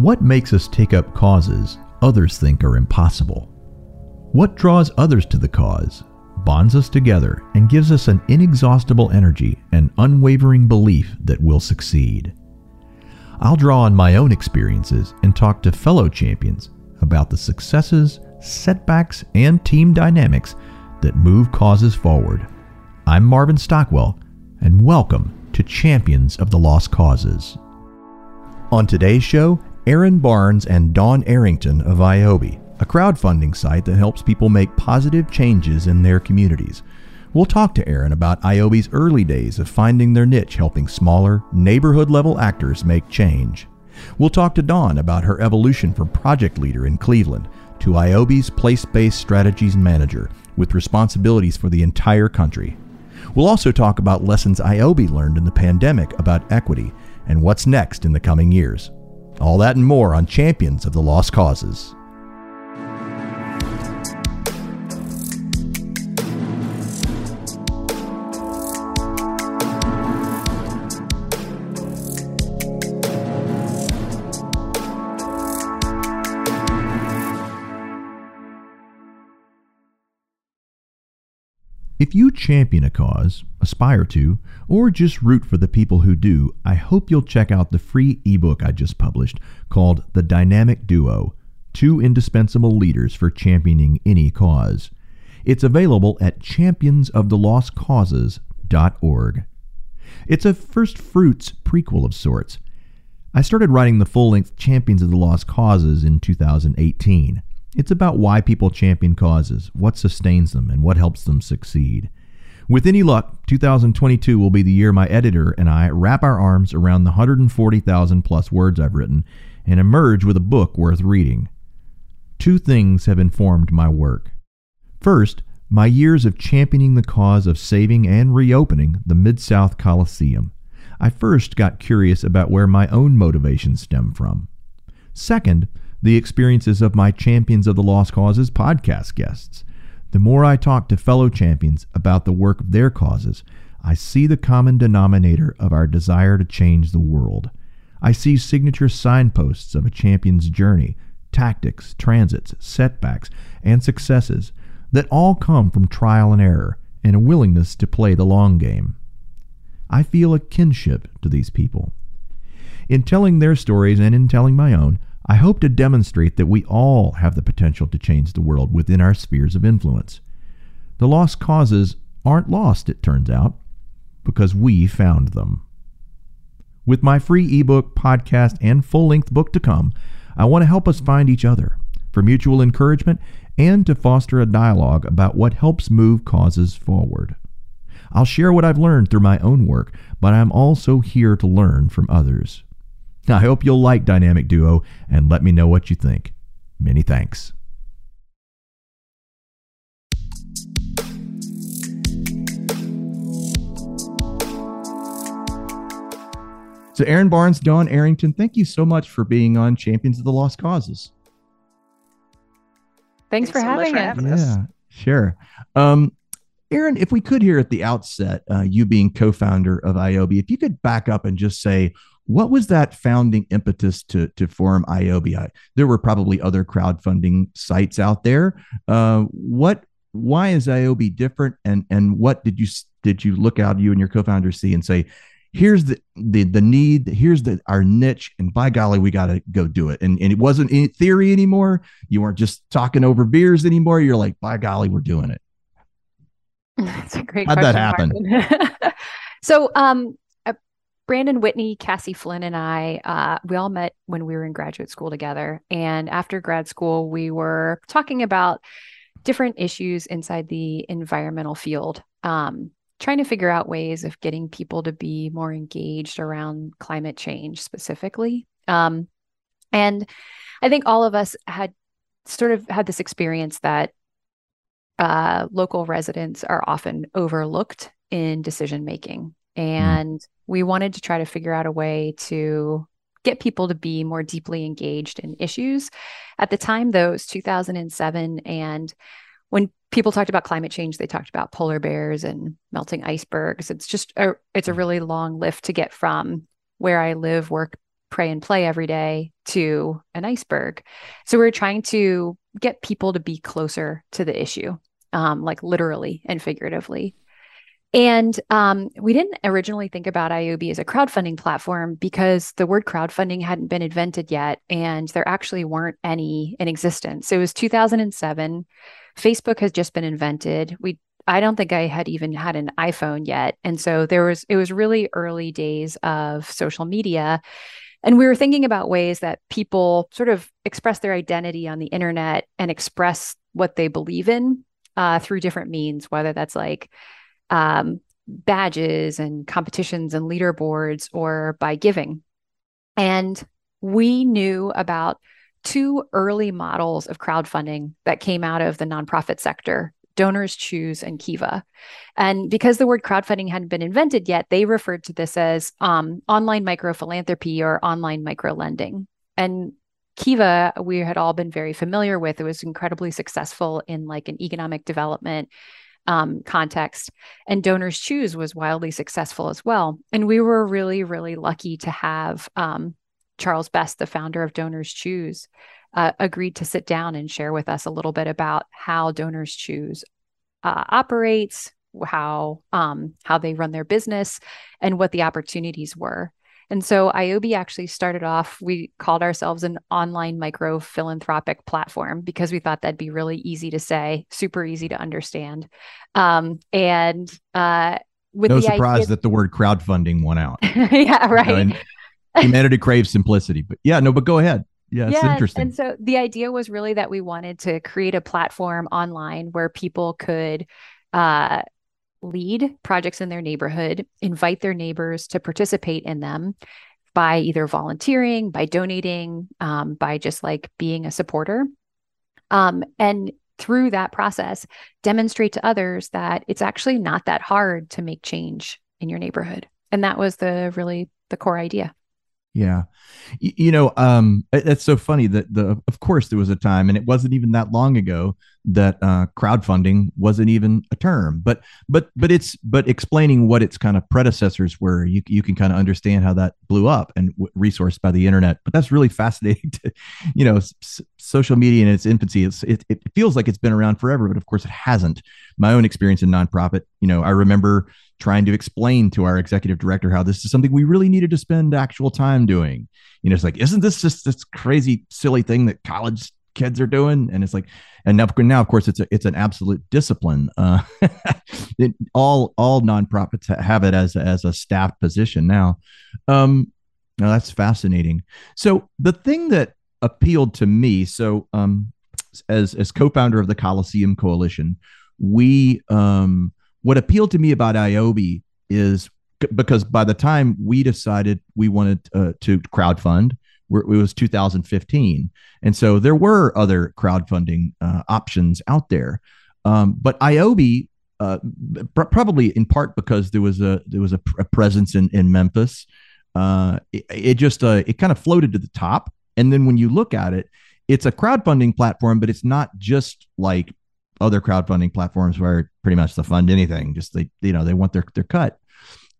What makes us take up causes others think are impossible? What draws others to the cause, bonds us together, and gives us an inexhaustible energy and unwavering belief that we'll succeed? I'll draw on my own experiences and talk to fellow champions about the successes, setbacks, and team dynamics that move causes forward. I'm Marvin Stockwell, and welcome to Champions of the Lost Causes. On today's show, Erin Barnes and Dawn Arrington of ioby, a crowdfunding site that helps people make positive changes in their communities. We'll talk to Erin about ioby's early days of finding their niche helping smaller, neighborhood level actors make change. We'll talk to Dawn about her evolution from project leader in Cleveland to ioby's place based strategies manager with responsibilities for the entire country. We'll also talk about lessons ioby learned in the pandemic about equity and what's next in the coming years. All that and more on Champions of the Lost Causes. If you champion a cause, aspire to, or just root for the people who do, I hope you'll check out the free ebook I just published called The Dynamic Duo Two Indispensable Leaders for Championing Any Cause. It's available at championsofthelostcauses.org. It's a first fruits prequel of sorts. I started writing the full length Champions of the Lost Causes in 2018. It's about why people champion causes, what sustains them, and what helps them succeed. With any luck, 2022 will be the year my editor and I wrap our arms around the 140,000 plus words I've written and emerge with a book worth reading. Two things have informed my work. First, my years of championing the cause of saving and reopening the Mid South Coliseum. I first got curious about where my own motivations stem from. Second, the experiences of my Champions of the Lost Causes podcast guests. The more I talk to fellow champions about the work of their causes, I see the common denominator of our desire to change the world. I see signature signposts of a champion's journey, tactics, transits, setbacks, and successes that all come from trial and error and a willingness to play the long game. I feel a kinship to these people. In telling their stories and in telling my own, I hope to demonstrate that we all have the potential to change the world within our spheres of influence. The lost causes aren't lost, it turns out, because we found them. With my free ebook, podcast, and full length book to come, I want to help us find each other for mutual encouragement and to foster a dialogue about what helps move causes forward. I'll share what I've learned through my own work, but I'm also here to learn from others. I hope you'll like Dynamic Duo and let me know what you think. Many thanks. So, Erin Barnes, Dawn Arrington, thank you so much for being on Champions of the Lost Causes. Thanks, Thanks for, so having, for having us. Yeah, sure. Um, Erin, if we could hear at the outset, uh, you being co founder of ioby, if you could back up and just say what was that founding impetus to to form ioby? There were probably other crowdfunding sites out there. Uh, what why is ioby different, and and what did you did you look out you and your co-founder see and say, here's the the the need, here's the our niche, and by golly, we got to go do it. And and it wasn't in theory anymore. You weren't just talking over beers anymore. You're like, by golly, we're doing it. That's a great. How'd question, that happen? so, um, Brandon Whitney, Cassie Flynn, and I, uh, we all met when we were in graduate school together. And after grad school, we were talking about different issues inside the environmental field, um, trying to figure out ways of getting people to be more engaged around climate change specifically. Um, and I think all of us had sort of had this experience that uh, local residents are often overlooked in decision making. Mm. And mm we wanted to try to figure out a way to get people to be more deeply engaged in issues. At the time, though, it was 2007. And when people talked about climate change, they talked about polar bears and melting icebergs. It's just a, it's a really long lift to get from where I live, work, pray and play every day to an iceberg. So we are trying to get people to be closer to the issue, um, like literally and figuratively. And um, we didn't originally think about ioby as a crowdfunding platform because the word crowdfunding hadn't been invented yet, and there actually weren't any in existence. So it was 2007. Facebook has just been invented. We I don't think I had even had an iPhone yet, and so there was it was really early days of social media. And we were thinking about ways that people sort of express their identity on the internet and express what they believe in uh, through different means, whether that's like um, badges and competitions and leaderboards or by giving. And we knew about two early models of crowdfunding that came out of the nonprofit sector Donors Choose and Kiva. And because the word crowdfunding hadn't been invented yet, they referred to this as um, online micro philanthropy or online micro lending. And Kiva, we had all been very familiar with. It was incredibly successful in like an economic development um, context. And Donors Choose was wildly successful as well. And we were really, really lucky to have um, Charles Best, the founder of Donors Choose, uh, agreed to sit down and share with us a little bit about how Donors Choose uh, operates, how um, how they run their business, and what the opportunities were. And so ioby actually started off, we called ourselves an online micro philanthropic platform because we thought that'd be really easy to say, super easy to understand. Um, and uh, with no surprise idea- that the word crowdfunding won out. yeah, right. You know, humanity craves simplicity, but yeah, no, but go ahead. Yeah, it's yeah, interesting. And so the idea was really that we wanted to create a platform online where people could uh, lead projects in their neighborhood, invite their neighbors to participate in them by either volunteering, by donating, um, by just like being a supporter. Um, and through that process, demonstrate to others that it's actually not that hard to make change in your neighborhood. And that was the really the core idea. Yeah. You, you know, um, it's so funny that the, of course, there was a time, and it wasn't even that long ago that uh, crowdfunding wasn't even a term. But, but, but it's, but explaining what its kind of predecessors were, you you can kind of understand how that blew up and w- resourced by the internet. But that's really fascinating. To, you know, s- social media in its infancy, it's it, it feels like it's been around forever, but of course it hasn't. My own experience in nonprofit, you know, I remember trying to explain to our executive director how this is something we really needed to spend actual time doing. You know, it's like, isn't this just this crazy, silly thing that college kids are doing? And it's like, and now, now of course, it's a, it's an absolute discipline. Uh, it, all all nonprofits have it as as a staff position now. Um, now that's fascinating. So the thing that appealed to me, so um, as as co-founder of the Coliseum Coalition, we um what appealed to me about ioby is because by the time we decided we wanted uh, to crowdfund, it was 2015, and so there were other crowdfunding uh, options out there. Um, but ioby, uh, pr- probably in part because there was a there was a, a presence in in Memphis, uh, it, it, just uh, it kind of floated to the top. And then when you look at it, it's a crowdfunding platform, but it's not just like other crowdfunding platforms where pretty much they fund anything, just they you know they want their their cut.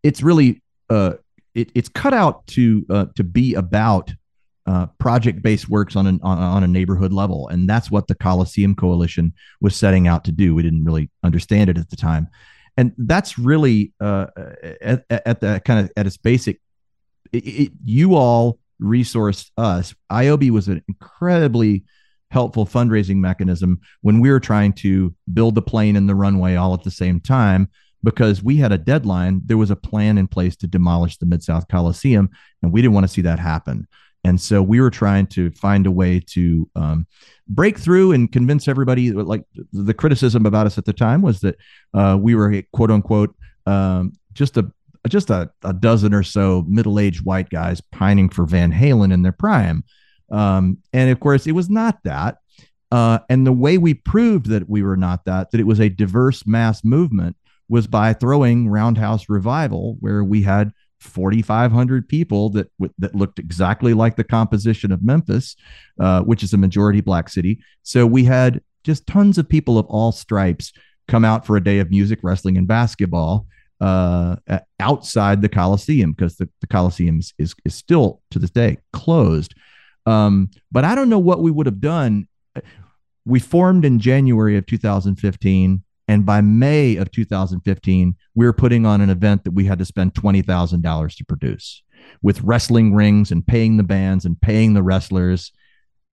It's really uh it, it's cut out to uh, to be about uh, project based works on an on, on, a neighborhood level, and that's what the Coliseum Coalition was setting out to do. We didn't really understand it at the time, and that's really uh, at, at the kind of at its basic. It, it, you all resourced us. ioby was an incredibly helpful fundraising mechanism when we were trying to build the plane and the runway all at the same time because we had a deadline. There was a plan in place to demolish the Mid South Coliseum, and we didn't want to see that happen. And so we were trying to find a way to um, break through and convince everybody. Like the criticism about us at the time was that uh, we were quote unquote um, just a just a, a dozen or so middle-aged white guys pining for Van Halen in their prime. Um, and of course, it was not that. Uh, and the way we proved that we were not that, that it was a diverse mass movement, was by throwing Roundhouse Revival, where we had 4,500 people that that looked exactly like the composition of Memphis, uh, which is a majority black city. So we had just tons of people of all stripes come out for a day of music, wrestling, and basketball. uh, outside the Coliseum because the, the Coliseum is, is, is still to this day closed. Um, but I don't know what we would have done. We formed in January of 2015. And by May of 2015, we were putting on an event that we had to spend $20,000 to produce with wrestling rings and paying the bands and paying the wrestlers.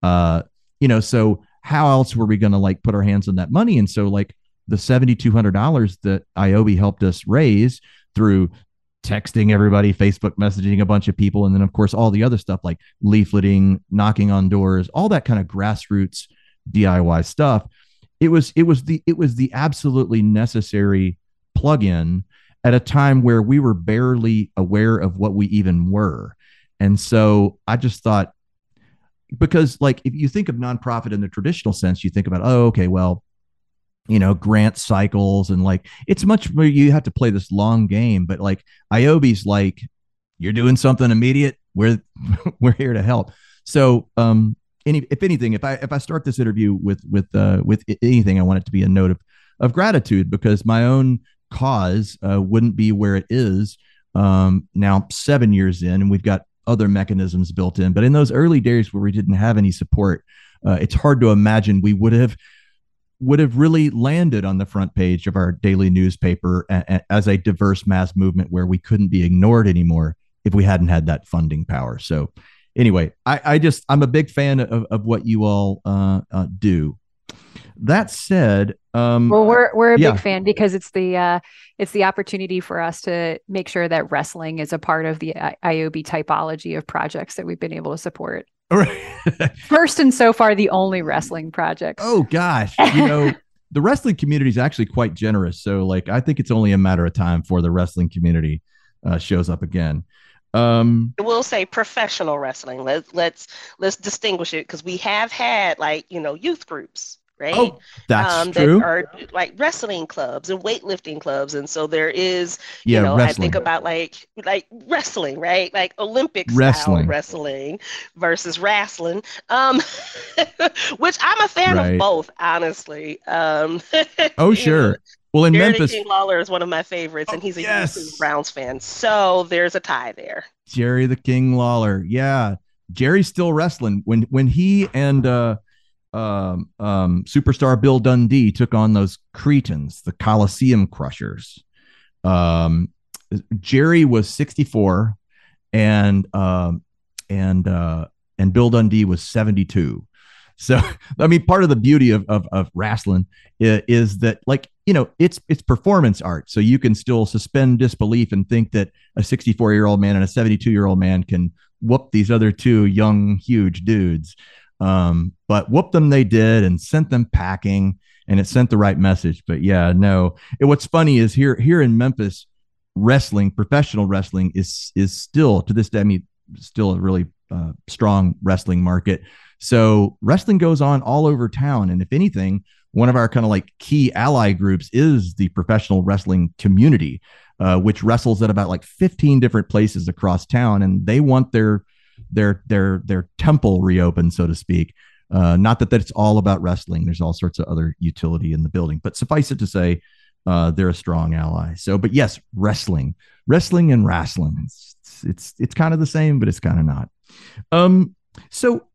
Uh, you know, so how else were we going to like put our hands on that money? And so, like, the $7,200 that ioby helped us raise through texting everybody, Facebook messaging a bunch of people, and then of course all the other stuff like leafleting, knocking on doors, all that kind of grassroots DIY stuff. It was it was the it was the absolutely necessary plug-in at a time where we were barely aware of what we even were. And so I just thought because like if you think of nonprofit in the traditional sense, you think about, oh, okay, well, you know grant cycles and like it's much more you have to play this long game but like ioby's like you're doing something immediate we're we're here to help so um any if anything if i if i start this interview with with uh with anything i want it to be a note of of gratitude because my own cause uh, wouldn't be where it is um now seven years in and we've got other mechanisms built in but in those early days where we didn't have any support uh, it's hard to imagine we would have would have really landed on the front page of our daily newspaper a, a, as a diverse mass movement where we couldn't be ignored anymore if we hadn't had that funding power. So, anyway, I, I just I'm a big fan of, of what you all uh, uh, do. That said, um, well, we're we're a yeah. big fan because it's the uh, it's the opportunity for us to make sure that wrestling is a part of the ioby typology of projects that we've been able to support. First and so far the only wrestling project. Oh gosh, you know the wrestling community is actually quite generous. So like I think it's only a matter of time for the wrestling community uh, shows up again. Um, I will say professional wrestling. Let's let's let's distinguish it because we have had like you know youth groups right? Oh, that's um, true. That are like wrestling clubs and weightlifting clubs, and so there is, yeah, you know, wrestling. I think about like like wrestling, right? Like Olympic wrestling, wrestling versus wrestling, um, which I'm a fan right. of both, honestly. Um, oh sure. Well, in Jerry Memphis, King Lawler is one of my favorites, and he's a yes. Browns fan. So there's a tie there. Jerry the King Lawler, yeah. Jerry's still wrestling when when he and uh um, um, superstar Bill Dundee took on those Cretans, the Coliseum Crushers. Um, Jerry was 64, and um, and uh, and Bill Dundee was 72. So, I mean, part of the beauty of, of, of wrestling is, that, like, you know, it's it's performance art. So you can still suspend disbelief and think that a 64 year old man and a 72 year old man can whoop these other two young, huge dudes. Um, but whoop them they did and sent them packing and it sent the right message. But yeah, no. It, what's funny is here here in Memphis, wrestling, professional wrestling is is still to this day, I mean, still a really uh, strong wrestling market. So wrestling goes on all over town, and if anything, one of our kind of like key ally groups is the professional wrestling community, uh, which wrestles at about like 15 different places across town, and they want their their their their temple reopened, so to speak. Uh, not that that's all about wrestling. There's all sorts of other utility in the building, but suffice it to say, uh, they're a strong ally. So, but yes, wrestling, wrestling and wrestling. It's it's it's kind of the same, but it's kind of not. Um, so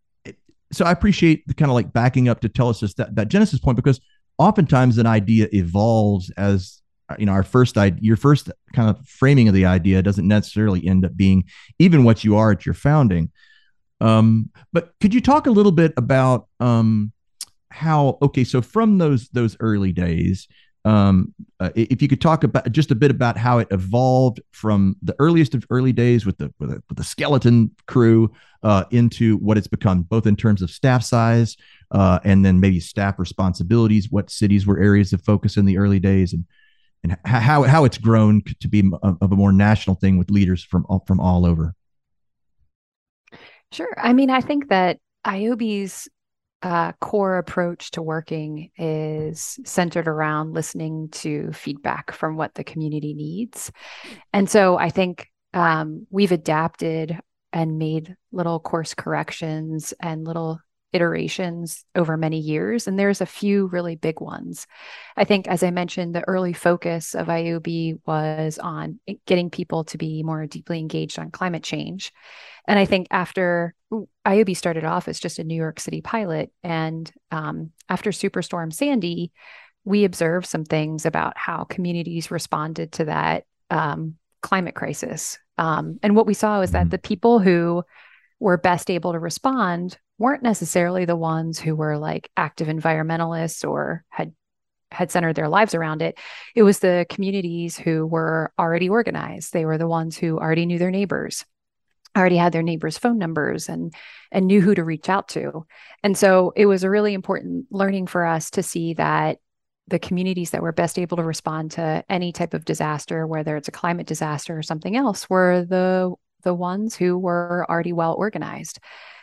so I appreciate the kind of like backing up to tell us just that that Genesis point because oftentimes an idea evolves as you know our first idea your first kind of framing of the idea doesn't necessarily end up being even what you are at your founding. Um, but could you talk a little bit about um, how okay so from those those early days um, uh, if you could talk about just a bit about how it evolved from the earliest of early days with the with the, with the skeleton crew uh, into what it's become both in terms of staff size uh, and then maybe staff responsibilities what cities were areas of focus in the early days and and how how it's grown to be of a more national thing with leaders from from all over. Sure. I mean, I think that ioby's uh, core approach to working is centered around listening to feedback from what the community needs. And so I think um, we've adapted and made little course corrections and little iterations over many years, and there's a few really big ones. I think, as I mentioned, the early focus of ioby was on getting people to be more deeply engaged on climate change. And I think after ioby started off as just a New York City pilot, and um, after Superstorm Sandy, we observed some things about how communities responded to that um, climate crisis. Um, and what we saw was that mm-hmm. the people who were best able to respond weren't necessarily the ones who were like active environmentalists or had had centered their lives around it. It was the communities who were already organized. They were the ones who already knew their neighbors, already had their neighbors' phone numbers and and knew who to reach out to. And so it was a really important learning for us to see that the communities that were best able to respond to any type of disaster, whether it's a climate disaster or something else, were the the ones who were already well organized.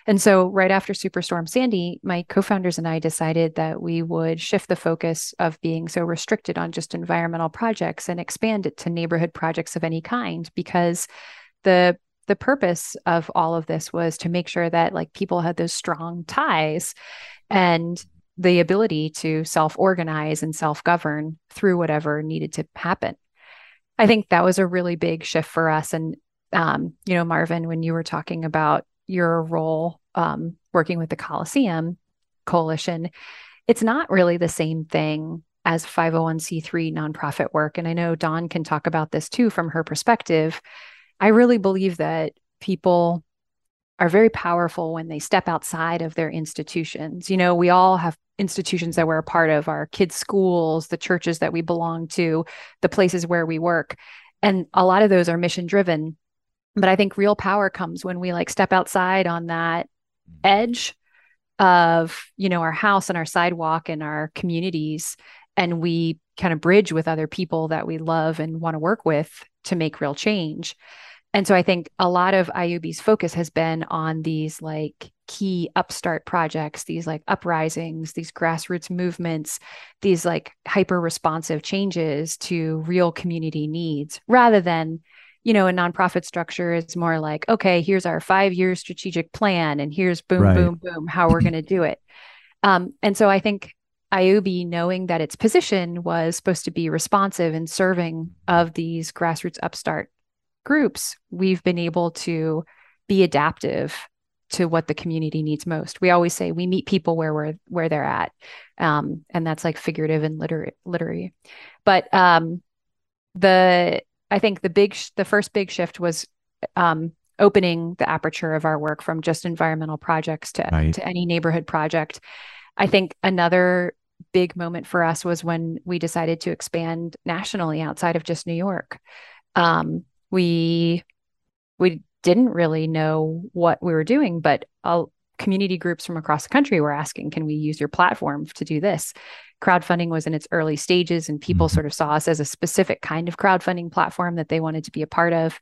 And so, right after Superstorm Sandy, my co founders and I decided that we would shift the focus of being so restricted on just environmental projects and expand it to neighborhood projects of any kind because the the purpose of all of this was to make sure that like people had those strong ties and the ability to self organize and self govern through whatever needed to happen. I think that was a really big shift for us. And, um, you know, Marvin, when you were talking about your role um, working with the Coliseum Coalition, it's not really the same thing as 501c3 nonprofit work. And I know Dawn can talk about this too from her perspective. I really believe that people are very powerful when they step outside of their institutions. You know, we all have institutions that we're a part of, our kids' schools, the churches that we belong to, the places where we work. And a lot of those are mission driven. But I think real power comes when we like step outside on that mm-hmm. edge of, you know, our house and our sidewalk and our communities and we kind of bridge with other people that we love and want to work with to make real change. And so I think a lot of ioby's focus has been on these like key upstart projects, these like uprisings, these grassroots movements, these like hyper responsive changes to real community needs rather than you know, a nonprofit structure is more like, okay, here's our five year strategic plan, and here's boom, right. boom, boom, how we're going to do it. Um, and so I think ioby, knowing that its position was supposed to be responsive and serving of these grassroots upstart groups, we've been able to be adaptive to what the community needs most. We always say we meet people where we're where they're at, um, and that's like figurative and literary. literary. But um, the I think the big sh- the first big shift was um, opening the aperture of our work from just environmental projects to right. to any neighborhood project. I think another big moment for us was when we decided to expand nationally outside of just New York. Um, we we didn't really know what we were doing, but all community groups from across the country were asking, "Can we use your platform to do this?" Crowdfunding was in its early stages, and people mm-hmm. sort of saw us as a specific kind of crowdfunding platform that they wanted to be a part of.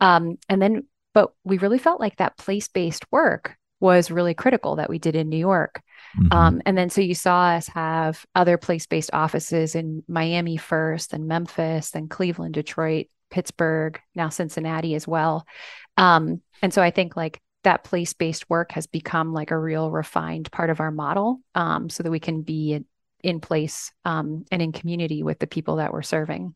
Um, and then, but we really felt like that place-based work was really critical that we did in New York. Mm-hmm. Um, and then so you saw us have other place-based offices in Miami first, then Memphis, then Cleveland, Detroit, Pittsburgh, now Cincinnati as well. Um, and so I think like that place based work has become like a real refined part of our model um, so that we can be in place um, and in community with the people that we're serving.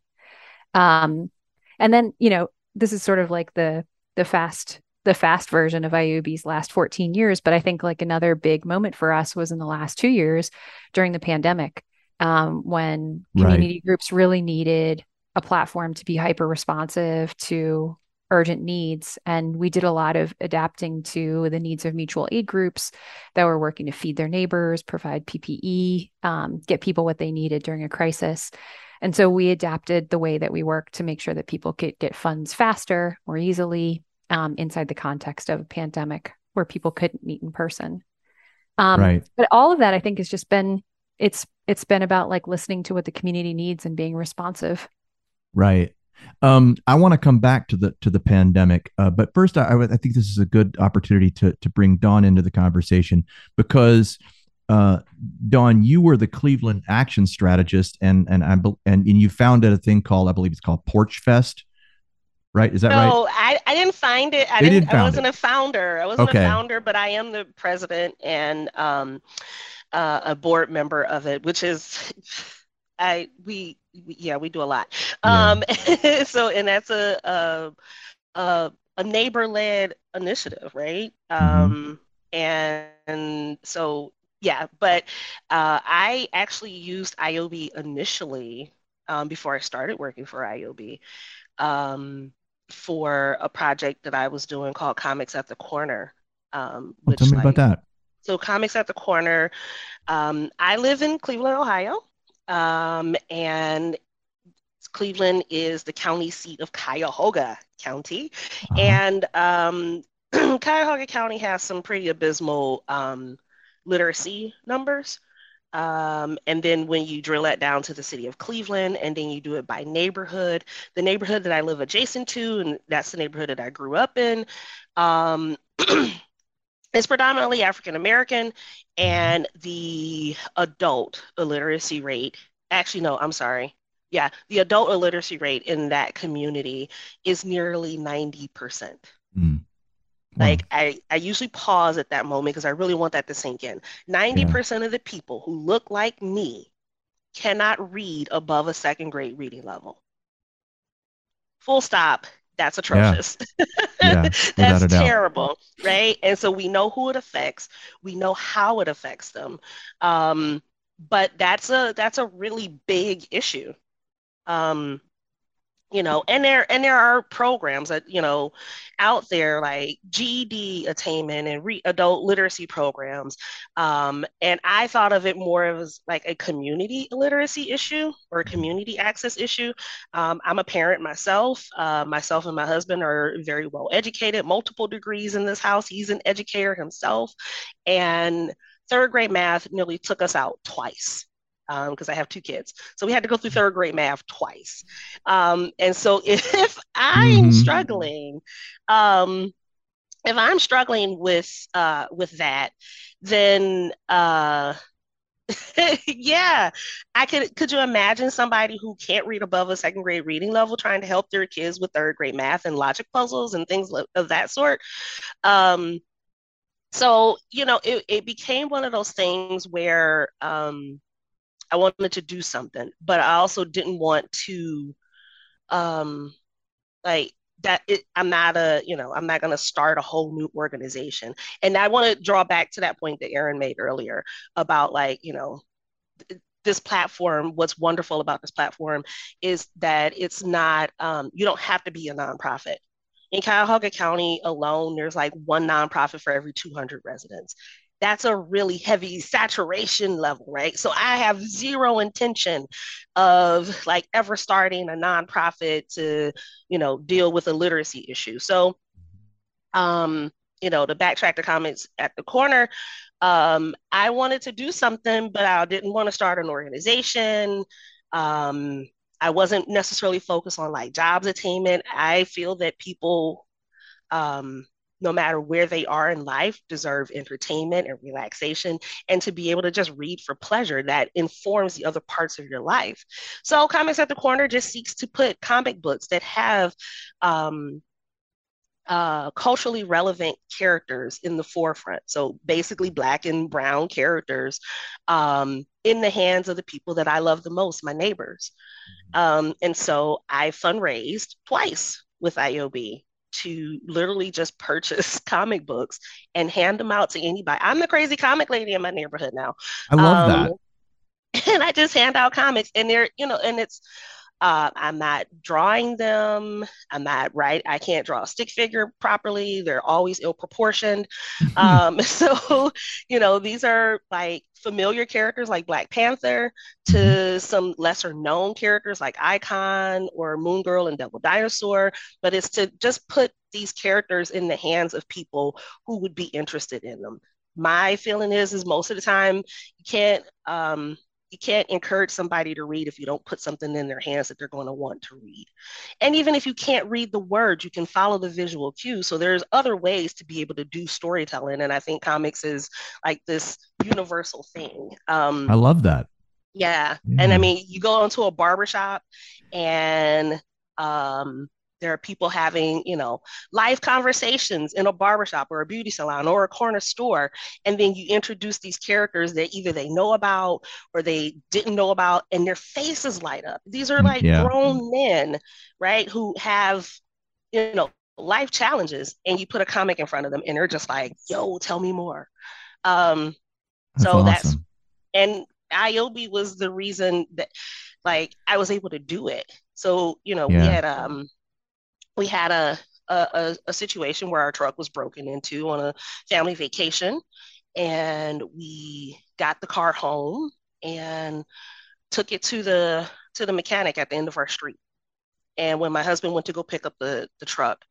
Um, and then, you know, this is sort of like the the fast the fast version of ioby's last 14 years, but I think like another big moment for us was in the last two years during the pandemic um, when community right. groups really needed a platform to be hyper responsive to urgent needs. And we did a lot of adapting to the needs of mutual aid groups that were working to feed their neighbors, provide PPE, um, get people what they needed during a crisis. And so we adapted the way that we work to make sure that people could get funds faster, more easily um, inside the context of a pandemic where people couldn't meet in person. Um, right. But all of that, I think, has just been it's it's been about like listening to what the community needs and being responsive. Right. Um, I want to come back to the to the pandemic, uh, but first, I, I think this is a good opportunity to to bring Dawn into the conversation because uh, Dawn, you were the Cleveland action strategist, and and I and, and you founded a thing called I believe it's called Porch Fest. right? Is that no, right? No, I, I didn't find it. I they didn't. didn't I wasn't it. a founder. I wasn't okay. a founder, but I am the president and um, uh, a board member of it, which is, I we, we yeah we do a lot. Yeah. Um, so and that's a a a, a neighbor led initiative, right? Mm-hmm. Um, and so yeah, but uh, I actually used ioby initially um, before I started working for ioby um, for a project that I was doing called Comics at the Corner. Um, well, tell me like, about that. So, Comics at the Corner. Um, I live in Cleveland, Ohio, um, and Cleveland is the county seat of Cuyahoga County, uh-huh. and um, Cuyahoga County has some pretty abysmal um, literacy numbers. Um, and then when you drill that down to the city of Cleveland, and then you do it by neighborhood, the neighborhood that I live adjacent to, and that's the neighborhood that I grew up in, is predominantly African American, and the adult illiteracy rate, actually, no, I'm sorry. Yeah, the adult illiteracy rate in that community is nearly 90%. Mm. Like I, I usually pause at that moment because I really want that to sink in. 90% yeah. of the people who look like me cannot read above a second grade reading level. Full stop. That's atrocious. Yeah. yeah That's terrible, right? And so we know who it affects. We know how it affects them. Um, but that's a that's a really big issue. Um, you know and there and there are programs that you know out there like GED attainment and re- adult literacy programs. Um, and I thought of it more as like a community literacy issue or a community access issue. Um, I'm a parent myself. Uh, myself and my husband are very well educated multiple degrees in this house. He's an educator himself. And third grade math nearly took us out twice because um, I have two kids. So we had to go through third grade math twice. Um, and so if I'm mm-hmm. struggling, um, if I'm struggling with uh, with that, then uh, yeah, I could. Could you imagine somebody who can't read above a second grade reading level trying to help their kids with third grade math and logic puzzles and things of that sort? Um, so you know, it, it became one of those things where um, I wanted to do something, but I also didn't want to, um, like that. It, I'm not a, you know, I'm not going to start a whole new organization. And I want to draw back to that point that Erin made earlier about like, you know, this platform what's wonderful about this platform is that it's not um, you don't have to be a nonprofit in cuyahoga county alone there's like one nonprofit for every 200 residents that's a really heavy saturation level, right? So I have zero intention of like ever starting a nonprofit to, you know, deal with a literacy issue. So, um, you know, to backtrack the Comics at the Corner, um, I wanted to do something, but I didn't want to start an organization. Um, I wasn't necessarily focused on like jobs attainment. I feel that people um, no matter where they are in life, deserve entertainment and relaxation, and to be able to just read for pleasure that informs the other parts of your life. So, Comics at the Corner just seeks to put comic books that have um, uh, culturally relevant characters in the forefront. So, basically, Black and Brown characters um, in the hands of the people that I love the most, my neighbors. Mm-hmm. Um, and so, I fundraised twice with ioby to literally just purchase comic books and hand them out to anybody. I'm the crazy comic lady in my neighborhood now. I love um, that. And I just hand out comics, and they're, you know, and it's, uh, I'm not drawing them. I'm not right. I can't draw a stick figure properly. They're always ill proportioned. um, so, you know, these are like familiar characters like Black Panther to mm-hmm. some lesser known characters like Icon or Moon Girl and Devil Dinosaur. But it's to just put these characters in the hands of people who would be interested in them. My feeling is, is most of the time you can't um, you can't encourage somebody to read if you don't put something in their hands that they're going to want to read. And even if you can't read the words, you can follow the visual cues. So there's other ways to be able to do storytelling. And I think comics is like this universal thing. Um, I love that. Yeah. yeah. And I mean, you go into a barbershop and um, there are people having, you know, live conversations in a barbershop or a beauty salon or a corner store. And then you introduce these characters that either they know about or they didn't know about, and their faces light up. These are mm, like yeah. grown men, right, who have, you know, life challenges. And you put a comic in front of them and they're just like, yo, tell me more. Um, that's so awesome. that's, and ioby was the reason that like I was able to do it. So, you know, yeah. we had um we had a, a a situation where our truck was broken into on a family vacation and we got the car home and took it to the to the mechanic at the end of our street. And when my husband went to go pick up the, the truck,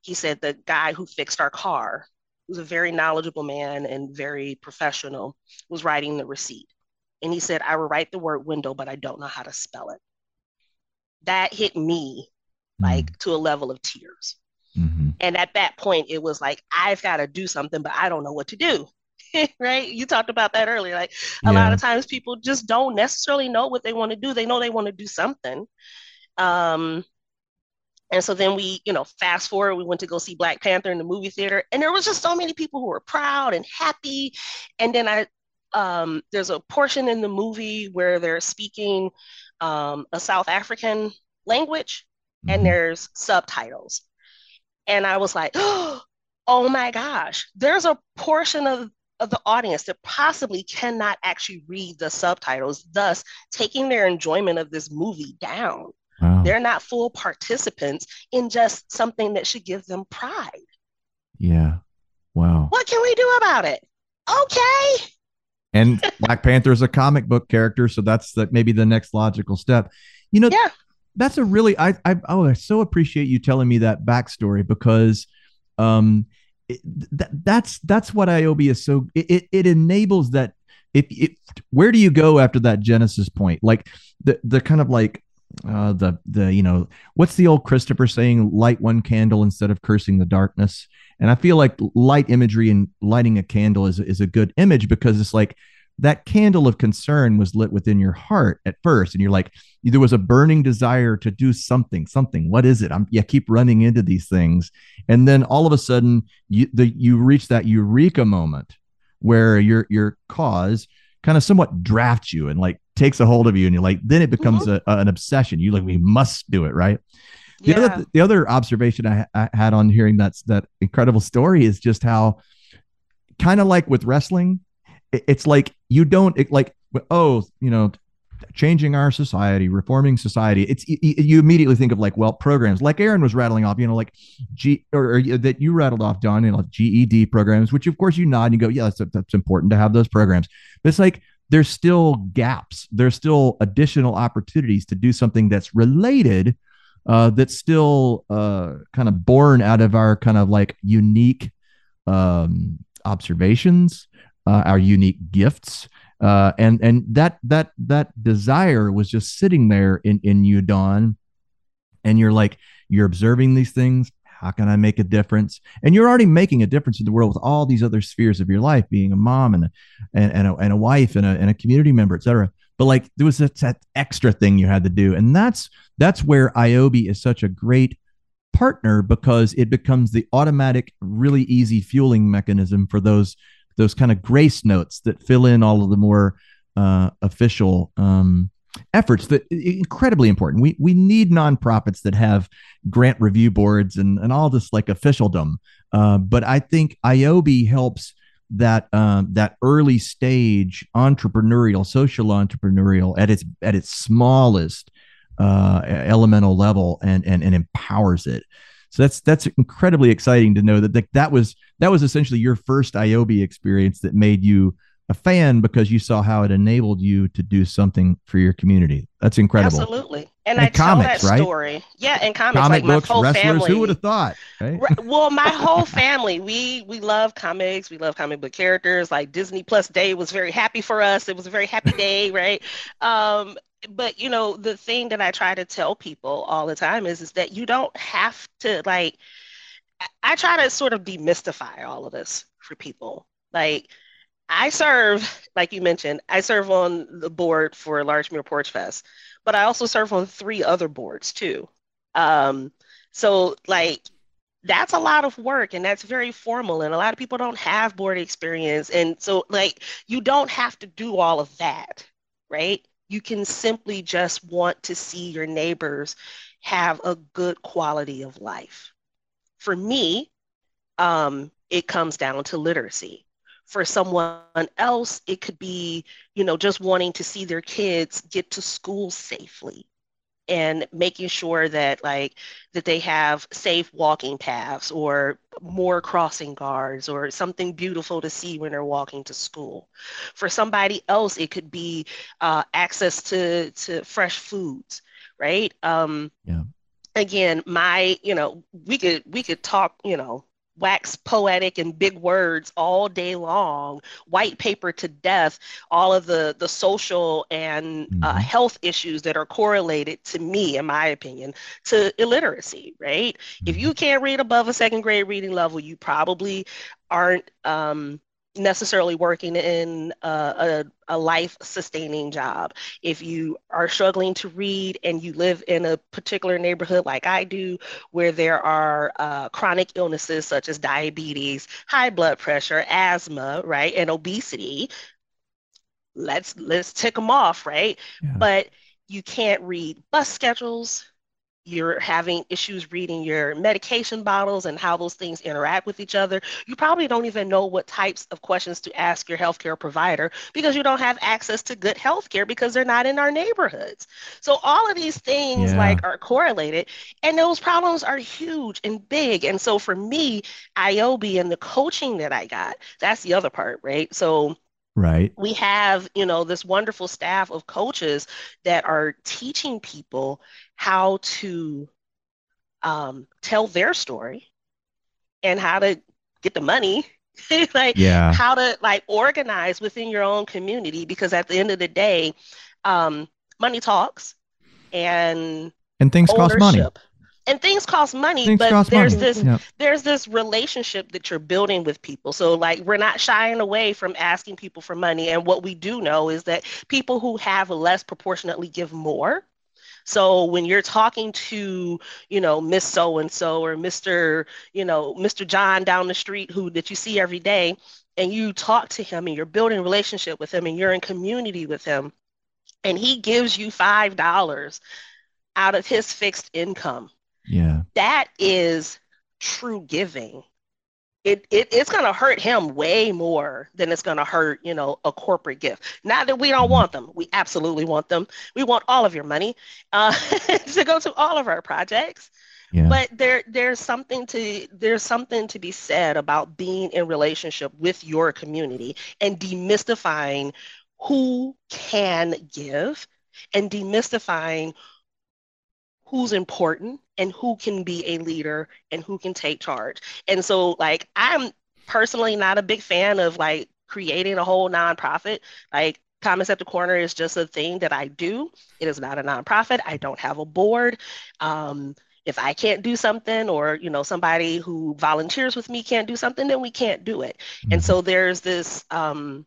he said the guy who fixed our car, who's a very knowledgeable man and very professional, was writing the receipt. And he said, I will write the word window, but I don't know how to spell it. That hit me like mm-hmm. to a level of tears. Mm-hmm. And at that point, it was like, I've got to do something, but I don't know what to do. right? You talked about that earlier. Like a yeah. lot of times people just don't necessarily know what they want to do. They know they want to do something. Um, and so then we, you know, fast forward, we went to go see Black Panther in the movie theater, and there was just so many people who were proud and happy. And then I, um, there's a portion in the movie where they're speaking um, a South African language, mm-hmm. and there's subtitles. And I was like, oh my gosh, there's a portion of, of the audience that possibly cannot actually read the subtitles, thus taking their enjoyment of this movie down. Wow. They're not full participants in just something that should give them pride. Yeah. Wow. What can we do about it? Okay. And Black Panther is a comic book character, so that's the, maybe the next logical step. You know, yeah. That's a really I I oh I so appreciate you telling me that backstory because um it, that, that's that's what ioby is so it, it enables that if it where do you go after that genesis point like the the kind of like uh, the the you know what's the old Christopher saying? Light one candle instead of cursing the darkness. And I feel like light imagery and lighting a candle is is a good image because it's like that candle of concern was lit within your heart at first, and you're like there was a burning desire to do something. Something. What is it? I'm yeah. Keep running into these things, and then all of a sudden you the you reach that eureka moment where your your cause kind of somewhat drafts you and like takes a hold of you and you're like then it becomes mm-hmm. a, a, an obsession you like we must do it right the yeah. other the other observation I, I had on hearing that that incredible story is just how kind of like with wrestling it's like you don't it, like oh you know changing our society, reforming society. It's you immediately think of like well programs like Erin was rattling off, you know, like G or, or that you rattled off, Dawn, you know, GED programs, which of course you nod and you go, yeah, that's that's important to have those programs. But it's like there's still gaps. There's still additional opportunities to do something that's related. Uh, that's still uh, kind of born out of our kind of like unique um, observations, uh, our unique gifts, uh, and and that that that desire was just sitting there in in you, Dawn. And you're like, you're observing these things. How can I make a difference? And you're already making a difference in the world with all these other spheres of your life, being a mom and a, and, and, a, and a wife and a, and a community member, et cetera. But like there was that, that extra thing you had to do. And that's that's where ioby is such a great partner because it becomes the automatic, really easy fueling mechanism for those those kind of grace notes that fill in all of the more uh, official um, efforts that incredibly important. We we need nonprofits that have grant review boards and and all this like officialdom. Uh, but I think ioby helps that um, that early stage entrepreneurial, social entrepreneurial at its at its smallest uh, elemental level and and and empowers it. So that's that's incredibly exciting to know that that, that was that was essentially your first ioby experience that made you a fan because you saw how it enabled you to do something for your community. That's incredible. Absolutely. And, and I comics, tell that story. Right? Yeah, and comics Comic like books, my whole wrestlers, family. Who would have thought? Right? well, my whole family, we we love comics. We love comic book characters. Like Disney Plus Day was very happy for us. It was a very happy day, right? Um, but you know, the thing that I try to tell people all the time is is that you don't have to like I try to sort of demystify all of this for people. Like I serve, like you mentioned, I serve on the board for Large Larchmere Porch Fest, but I also serve on three other boards too. Um, So like that's a lot of work and that's very formal and a lot of people don't have board experience and so like you don't have to do all of that right you can simply just want to see your neighbors have a good quality of life for me um, it comes down to literacy. For someone else it could be you know just wanting to see their kids get to school safely and making sure that like that they have safe walking paths or more crossing guards or something beautiful to see when they're walking to school. For somebody else it could be uh, access to to fresh foods right? Um yeah again my you know we could we could talk you know wax poetic and big words all day long, white paper to death, all of the, the social and uh, mm-hmm. uh, health issues that are correlated to me, in my opinion, to illiteracy, right? Mm-hmm. If you can't read above a second grade reading level, you probably aren't um, necessarily working in a, a, a life sustaining job. If you are struggling to read and you live in a particular neighborhood like I do, where there are uh, chronic illnesses such as diabetes, high blood pressure, asthma, right, and obesity, let's let's tick them off, right? Yeah. But you can't read bus schedules, you're having issues reading your medication bottles and how those things interact with each other, you probably don't even know what types of questions to ask your healthcare provider because you don't have access to good healthcare because they're not in our neighborhoods. So all of these things yeah. like are correlated and those problems are huge and big. And so for me, ioby and the coaching that I got, that's the other part, right? So Right. We have, you know, this wonderful staff of coaches that are teaching people how to um, tell their story and how to get the money like yeah. how to like organize within your own community because at the end of the day um, money talks and and things cost money and things cost money things but there's money. this yep. there's this relationship that you're building with people so like we're not shying away from asking people for money and what we do know is that people who have less proportionately give more so when you're talking to, you know, Miss So and So or Mr. you know, Mr. John down the street who that you see every day, and you talk to him and you're building a relationship with him and you're in community with him, and he gives you five dollars out of his fixed income yeah. That is true giving. It, it it's going to hurt him way more than it's going to hurt you know a corporate gift not that we don't want them we absolutely want them we want all of your money uh, to go to all of our projects yeah. but there there's something to there's something to be said about being in relationship with your community and demystifying who can give and demystifying who's important and who can be a leader and who can take charge. And so like I'm personally not a big fan of like creating a whole nonprofit. Like Comics at the Corner is just a thing that I do. It is not a nonprofit. I don't have a board. Um, if I can't do something or you know somebody who volunteers with me can't do something, then we can't do it. Mm-hmm. And so there's this um,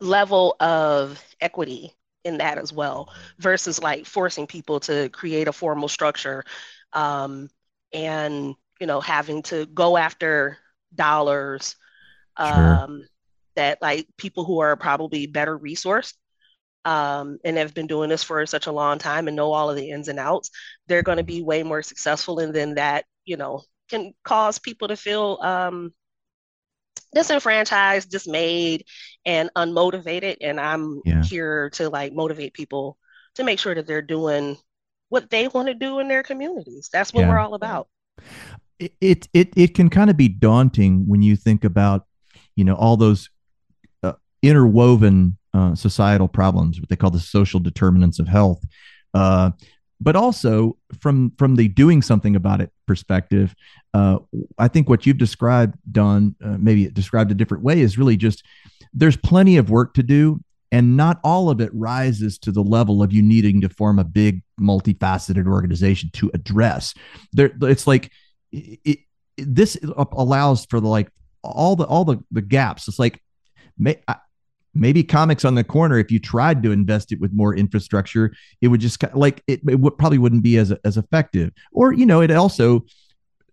level of equity in that as well versus like forcing people to create a formal structure um, and you know having to go after dollars um, sure. that like people who are probably better resourced um, and have been doing this for such a long time and know all of the ins and outs they're going to be way more successful and then that you know can cause people to feel um, disenfranchised, dismayed, and unmotivated. And I'm yeah. here to like motivate people to make sure that they're doing what they want to do in their communities. That's what yeah. we're all about. It, it it can kind of be daunting when you think about, you know, all those uh, interwoven uh, societal problems, what they call the social determinants of health. Uh, but also from from the doing something about it perspective uh, i think what you've described Dawn uh, maybe described a different way is really just there's plenty of work to do and not all of it rises to the level of you needing to form a big multifaceted organization to address. There it's like it, it, this allows for the like all the all the, the gaps. It's like may, maybe comics on the corner if you tried to invest it with more infrastructure it would just like it, it would, probably wouldn't be as as effective. Or you know it also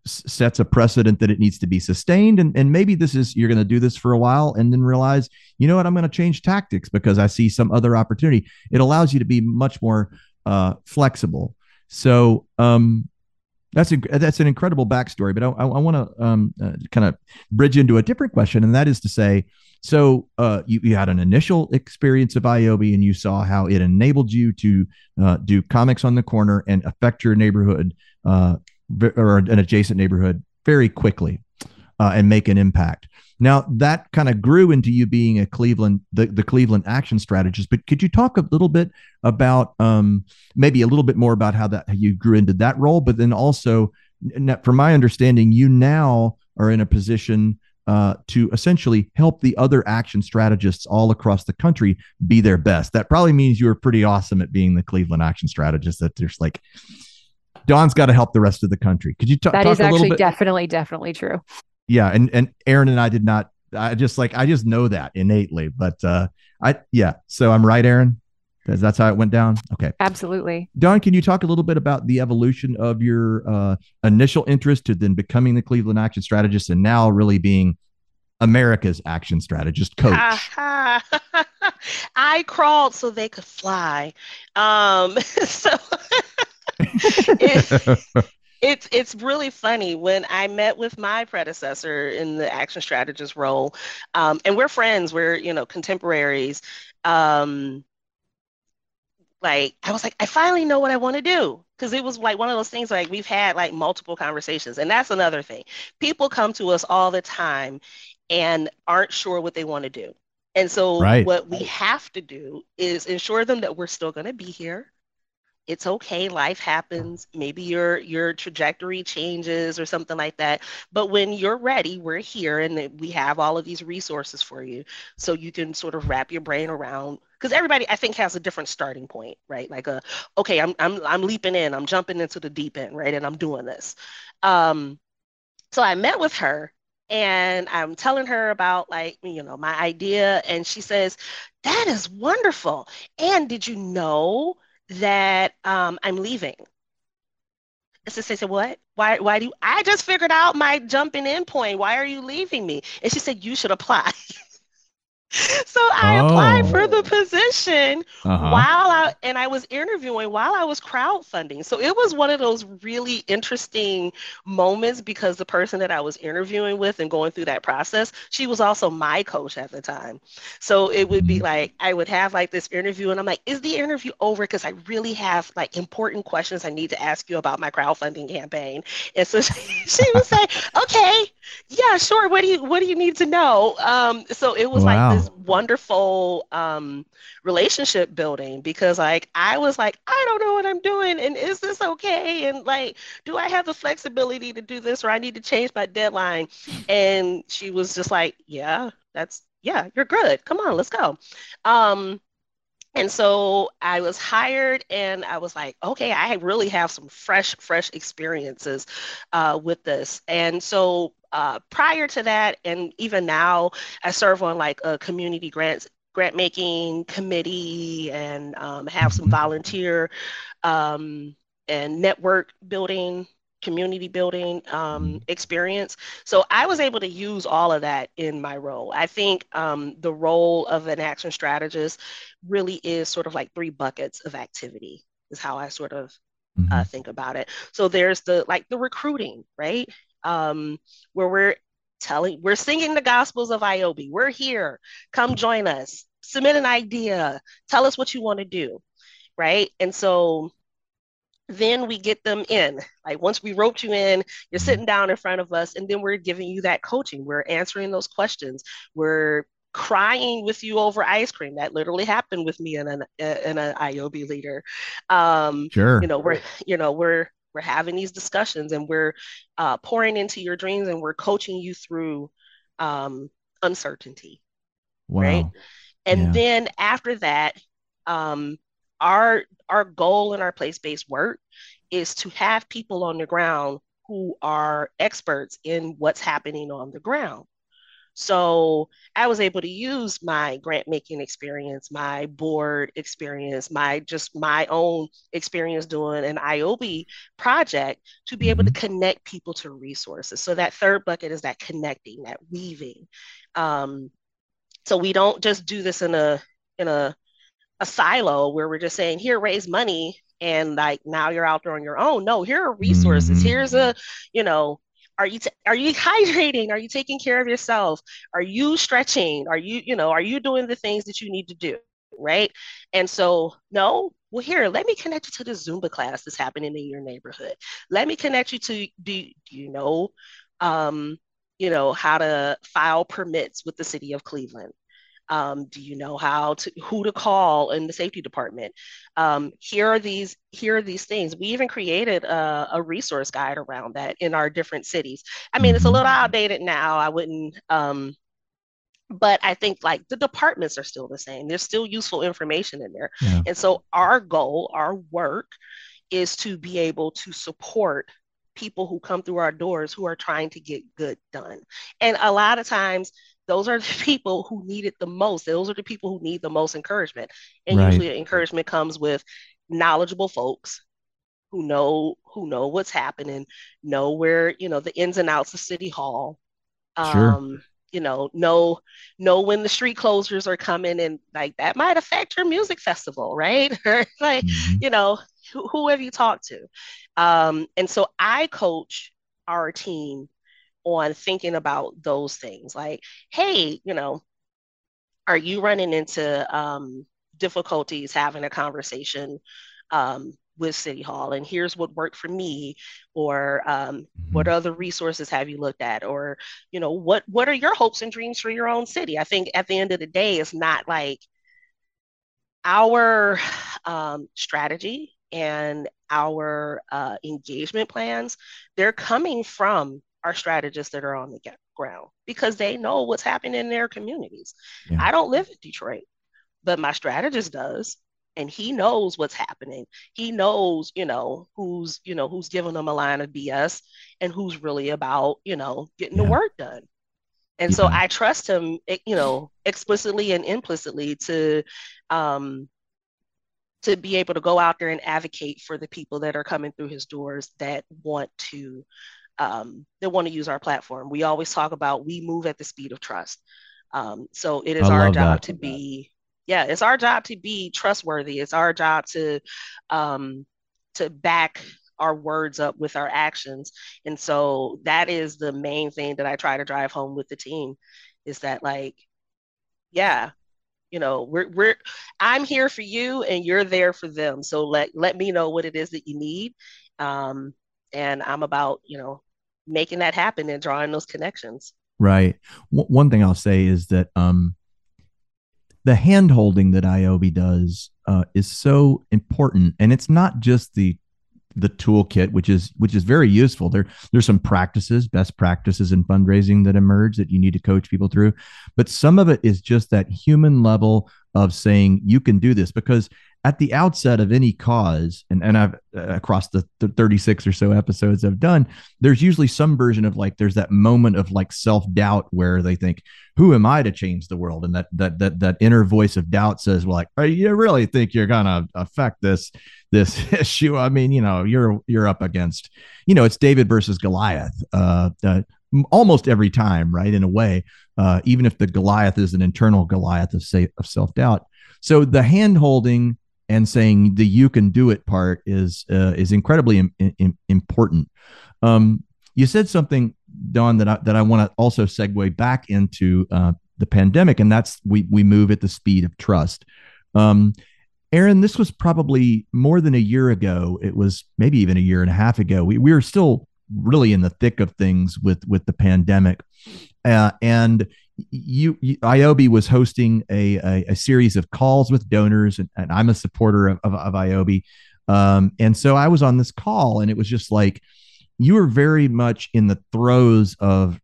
sets a precedent that it needs to be sustained and, and maybe this is you're going to do this for a while and then realize you know what i'm going to change tactics because i see some other opportunity. It allows you to be much more uh, flexible. So um, that's a, that's an incredible backstory but i, I, I want to um, uh, kind of bridge into a different question and that is to say so uh, you, you, had an initial experience of ioby and you saw how it enabled you to uh, do comics on the corner and affect your neighborhood uh, or an adjacent neighborhood very quickly uh, and make an impact. Now that kind of grew into you being a Cleveland, the, the Cleveland action strategist. But could you talk a little bit about um, maybe a little bit more about how that how you grew into that role, but then also, from my understanding, you now are in a position uh, to essentially help the other action strategists all across the country be their best. That probably means you are pretty awesome at being the Cleveland action strategist. That there's like Dawn's got to help the rest of the country. Could you t- that talk is actually definitely, definitely true. Yeah, and and Erin and I did not. I just like I just know that innately, but uh, I yeah. So I'm right, Erin. That's how it went down. Okay. Absolutely. Dawn, can you talk a little bit about the evolution of your uh, initial interest to then becoming the Cleveland action strategist and now really being America's action strategist coach? I crawled so they could fly. Um, so it, it's it's really funny when I met with my predecessor in the action strategist role, um, and we're friends. We're you know contemporaries. Um, like I was like, I finally know what I want to do because it was like one of those things like we've had like multiple conversations, and that's another thing. People come to us all the time and aren't sure what they want to do. And so right. what we have to do is ensure them that we're still going to be here it's okay life happens maybe your your trajectory changes or something like that but when you're ready we're here and we have all of these resources for you so you can sort of wrap your brain around because everybody i think has a different starting point right like a okay i'm i'm i'm leaping in i'm jumping into the deep end right and i'm doing this um so i met with her and I'm telling her about like you know my idea and she says that is wonderful and did you know that um, I'm leaving. So I said, what? Why, why do you, I just figured out my jumping in point. Why are you leaving me? And she said, you should apply. so I oh. applied for the oh. position uh-huh. while I and I was interviewing while I was crowdfunding. So it was one of those really interesting moments because the person that I was interviewing with and going through that process, she was also my coach at the time. So it would be mm-hmm. like I would have like this interview and I'm like, is the interview over? Because I really have like important questions I need to ask you about my crowdfunding campaign. And so she, she would say, okay, yeah, sure. What do you what do you need to know? Um, so it was wow. like this wonderful um, relationship building because like I was like, I don't know what I'm doing, and is this okay? And like, do I have the flexibility to do this, or I need to change my deadline? And she was just like, Yeah, that's yeah, you're good. Come on, let's go. Um, and so I was hired, and I was like, okay, I really have some fresh, fresh experiences uh, with this. And so uh, prior to that, and even now, I serve on like a community grants grant making committee and um, have some mm-hmm. volunteer um, and network building community building um, mm-hmm. experience. So I was able to use all of that in my role. I think um, the role of an action strategist really is sort of like three buckets of activity, is how I sort of mm-hmm. uh, think about it. So there's the like the recruiting, right? Um, where we're telling, we're singing the gospels of ioby. We're here. Come join us. Submit an idea. Tell us what you want to do, right? And so then we get them in. Like once we wrote you in, you're sitting down in front of us, and then we're giving you that coaching. We're answering those questions. We're crying with you over ice cream. That literally happened with me and an and an ioby leader. Um, sure. You know, we're you know we're we're having these discussions and we're uh, pouring into your dreams and we're coaching you through um, uncertainty wow. right and yeah. then after that um, our our goal in our place-based work is to have people on the ground who are experts in what's happening on the ground So I was able to use my grant making experience, my board experience, my just my own experience doing an ioby project to be able to mm-hmm. connect people to resources. So that third bucket is that connecting, that weaving. Um, so we don't just do this in a in a a silo where we're just saying here raise money and like now you're out there on your own. No, here are resources. Mm-hmm. Here's a you know are you t- are you hydrating? Are you taking care of yourself? Are you stretching? Are you you know are you doing the things that you need to do right? And so no well here let me connect you to the zumba class that's happening in your neighborhood. Let me connect you to do, do you know um you know how to file permits with the city of cleveland um, do you know how to who to call in the safety department? Um, here are these here are these things. We even created a, a, resource guide around that in our different cities. I mean, it's a little mm-hmm. outdated now. I wouldn't. Um, but I think like the departments are still the same. There's still useful information in there. Yeah. And so our goal, our work is to be able to support people who come through our doors who are trying to get good done. And a lot of times those are the people who need it the most. Those are the people who need the most encouragement. And right. usually encouragement comes with knowledgeable folks who know who know what's happening, know where, you know, the ins and outs of City Hall. Sure. Um, you know, know know when the street closures are coming and like that might affect your music festival, right? like, mm-hmm. you know, who, who have you talked to? Um, and so I coach our team on thinking about those things like hey you know are you running into um, difficulties having a conversation um, with city hall and here's what worked for me? Or um, mm-hmm. what other resources have you looked at? Or you know what what are your hopes and dreams for your own city? I think at the end of the day it's not like our um, strategy and our uh, engagement plans they're coming from our strategists that are on the ground because they know what's happening in their communities. Yeah. I don't live in Detroit, but my strategist does. And he knows what's happening. He knows, you know, who's, you know, who's giving them a line of BS and who's really about, you know, getting yeah. the work done. And yeah. so I trust him, eh, you know, explicitly and implicitly to um, to be able to go out there and advocate for the people that are coming through his doors that want to um, that want to use our platform. We always talk about we move at the speed of trust. Um, so it is I our job that. to be, yeah, it's our job to be trustworthy. It's our job to um, to back our words up with our actions. And so that is the main thing that I try to drive home with the team is that like, yeah, you know, we're we're I'm here for you and you're there for them. So let let me know what it is that you need. Um, and i'm about you know making that happen and drawing those connections. Right. W- one thing i'll say is that um the hand holding that ioby does uh, is so important. And it's not just the the toolkit which is which is very useful. There there's some practices best practices in fundraising that emerge that you need to coach people through. But some of it is just that human level of saying you can do this. Because at the outset of any cause and, and i've uh, across the, the 36 or so episodes i've done there's usually some version of like there's that moment of like self-doubt where they think who am i to change the world? And that that that, that inner voice of doubt says well like oh, you really think you're gonna affect this this issue? I mean you know you're you're up against you know it's david versus goliath uh, uh almost every time right in a way uh, even if the goliath is an internal goliath of, say, of self-doubt. So the hand holding and saying the "you can do it" part is uh, is incredibly Im- Im- important. Um, you said something, Dawn, that I, that I want to also segue back into uh, the pandemic, and that's we we move at the speed of trust. Um, Erin, this was probably more than a year ago. It was maybe even a year and a half ago. We we were still really in the thick of things with with the pandemic, uh, and you, you ioby was hosting a, a, a, series of calls with donors, and, and I'm a supporter of, of, of ioby. Um, and so I was on this call, and it was just like you were very much in the throes of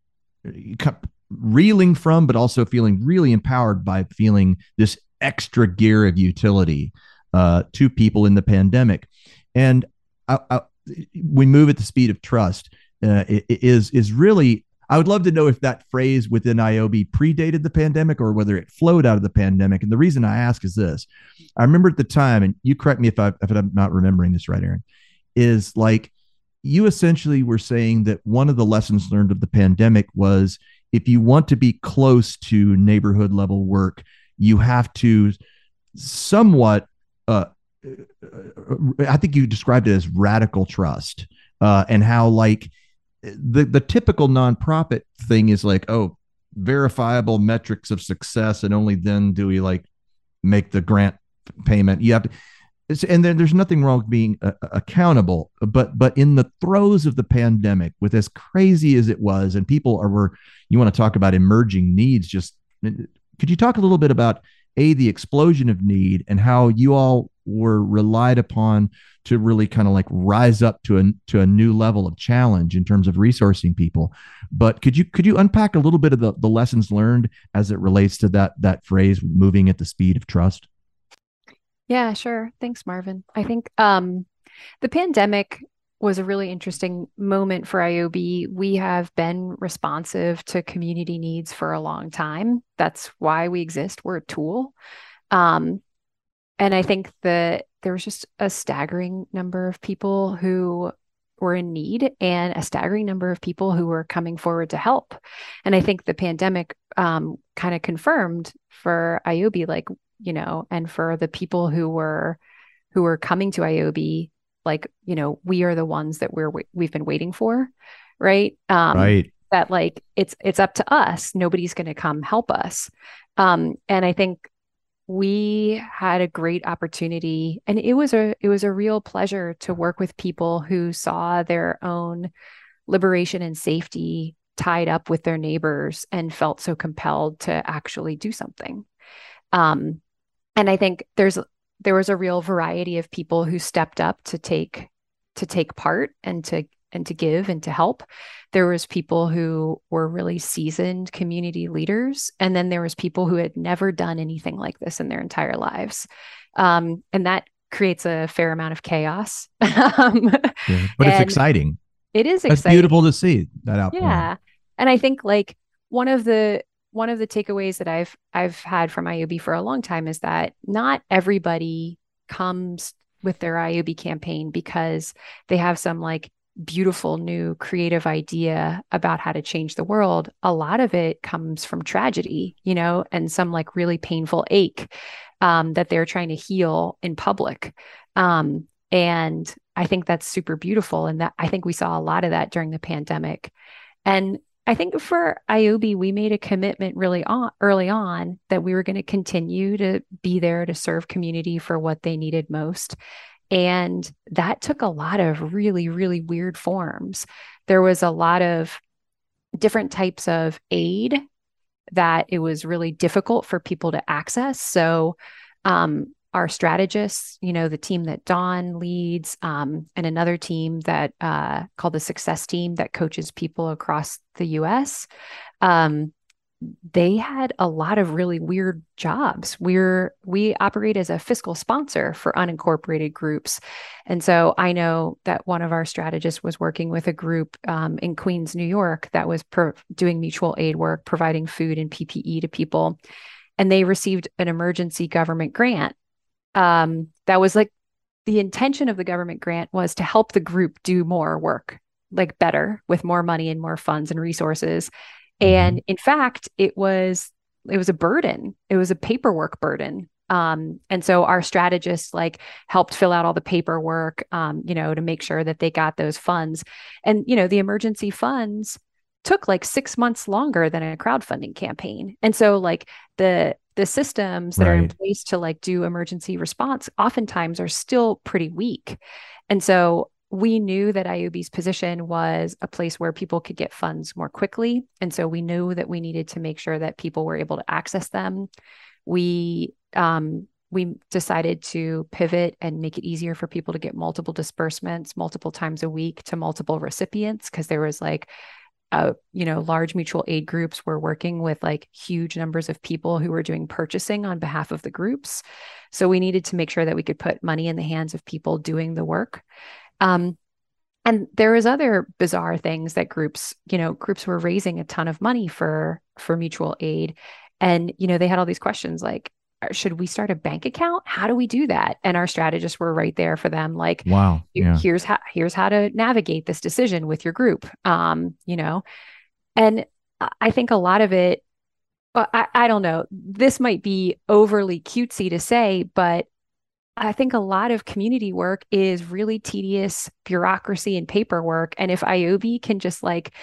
reeling from, but also feeling really empowered by feeling this extra gear of utility uh, to people in the pandemic. And I, I, we move at the speed of trust uh, is is really I would love to know if that phrase within ioby predated the pandemic or whether it flowed out of the pandemic. And the reason I ask is this: I remember at the time, and you correct me if I if I'm not remembering this right, Erin, is like you essentially were saying that one of the lessons learned of the pandemic was if you want to be close to neighborhood level work, you have to somewhat. Uh, I think you described it as radical trust, uh, and how like the the typical nonprofit thing is like, oh, verifiable metrics of success, and only then do we like make the grant payment. You have to and then there's nothing wrong with being uh, accountable but but in the throes of the pandemic with as crazy as it was and people are were you want to talk about emerging needs just could you talk a little bit about a the explosion of need and how you all were relied upon to really kind of like rise up to a to a new level of challenge in terms of resourcing people but could you could you unpack a little bit of the, the lessons learned as it relates to that that phrase moving at the speed of trust yeah, sure. Thanks, Marvin. I think um, the pandemic was a really interesting moment for ioby. We have been responsive to community needs for a long time. That's why we exist. We're a tool. Um, and I think that there was just a staggering number of people who were in need and a staggering number of people who were coming forward to help. And I think the pandemic um, kind of confirmed for ioby, like you know, and for the people who were who were coming to ioby, like, you know, we are the ones that we're we've been waiting for, right? Um, right. That like it's it's up to us. Nobody's going to come help us. Um, and I think we had a great opportunity, and it was a it was a real pleasure to work with people who saw their own liberation and safety tied up with their neighbors and felt so compelled to actually do something. Um, and I think there's there was a real variety of people who stepped up to take to take part and to and to give and to help. There was people who were really seasoned community leaders and then there was people who had never done anything like this in their entire lives. Um, and that creates a fair amount of chaos. Um, yeah, but it's exciting. it is exciting. It's beautiful to see that out yeah and i think like one of the one of the takeaways that I've I've had from ioby for a long time is that not everybody comes with their ioby campaign because they have some like beautiful new creative idea about how to change the world. A lot of it comes from tragedy, you know, and some like really painful ache um, that they're trying to heal in public. Um, and I think that's super beautiful. And that I think we saw a lot of that during the pandemic. And I think for ioby, we made a commitment really on, early on that we were going to continue to be there to serve community for what they needed most. And that took a lot of really, really weird forms. There was a lot of different types of aid that it was really difficult for people to access. So, um, our strategists, you know, the team that Dawn leads, um, and another team that uh, called the Success Team that coaches people across the U.S. Um, they had a lot of really weird jobs. We're we operate as a fiscal sponsor for unincorporated groups, and so I know that one of our strategists was working with a group um, in Queens, New York, that was doing mutual aid work, providing food and PPE to people, and they received an emergency government grant um, that was like the intention of the government grant was to help the group do more work, like better with more money and more funds and resources. Mm-hmm. And in fact, it was it was a burden. It was a paperwork burden. Um, and so our strategists like helped fill out all the paperwork, um, you know, to make sure that they got those funds. And you know, the emergency funds took like six months longer than a crowdfunding campaign. And so like the the systems that right. are in place to like do emergency response oftentimes are still pretty weak. And so we knew that ioby's position was a place where people could get funds more quickly. And so we knew that we needed to make sure that people were able to access them. We um, we decided to pivot and make it easier for people to get multiple disbursements multiple times a week to multiple recipients because there was like uh, you know, large mutual aid groups were working with like huge numbers of people who were doing purchasing on behalf of the groups. So we needed to make sure that we could put money in the hands of people doing the work. Um, and there was other bizarre things that groups you know groups were raising a ton of money for for mutual aid. And you know they had all these questions like should we start a bank account? How do we do that? And our strategists were right there for them like wow. Yeah. here's how here's how to navigate this decision with your group um you know? And i think a lot of it I, I don't know. This might be overly cutesy to say but I think a lot of community work is really tedious bureaucracy and paperwork. And if ioby can just like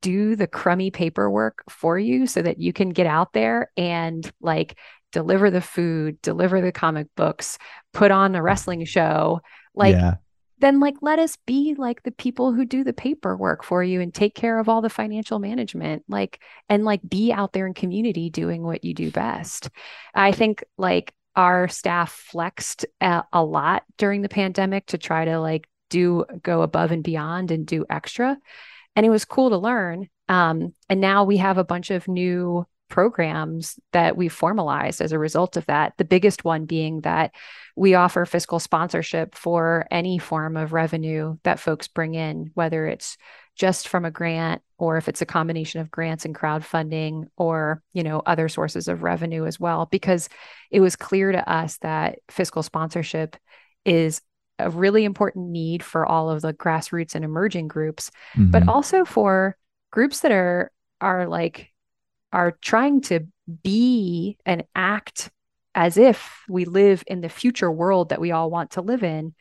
do the crummy paperwork for you so that you can get out there and like deliver the food, deliver the comic books, put on a wrestling show, like yeah. then like let us be like the people who do the paperwork for you and take care of all the financial management, like and like be out there in community doing what you do best. I think like our staff flexed a, lot during the pandemic to try to like do go above and beyond and do extra and it was cool to learn um, and now we have a bunch of new programs that we've formalized as a result of that. The biggest one being that we offer fiscal sponsorship for any form of revenue that folks bring in, whether it's just from a grant or if it's a combination of grants and crowdfunding or you know other sources of revenue as well because it was clear to us that fiscal sponsorship is a really important need for all of the grassroots and emerging groups mm-hmm. but also for groups that are are like are trying to be and act as if we live in the future world that we all want to live in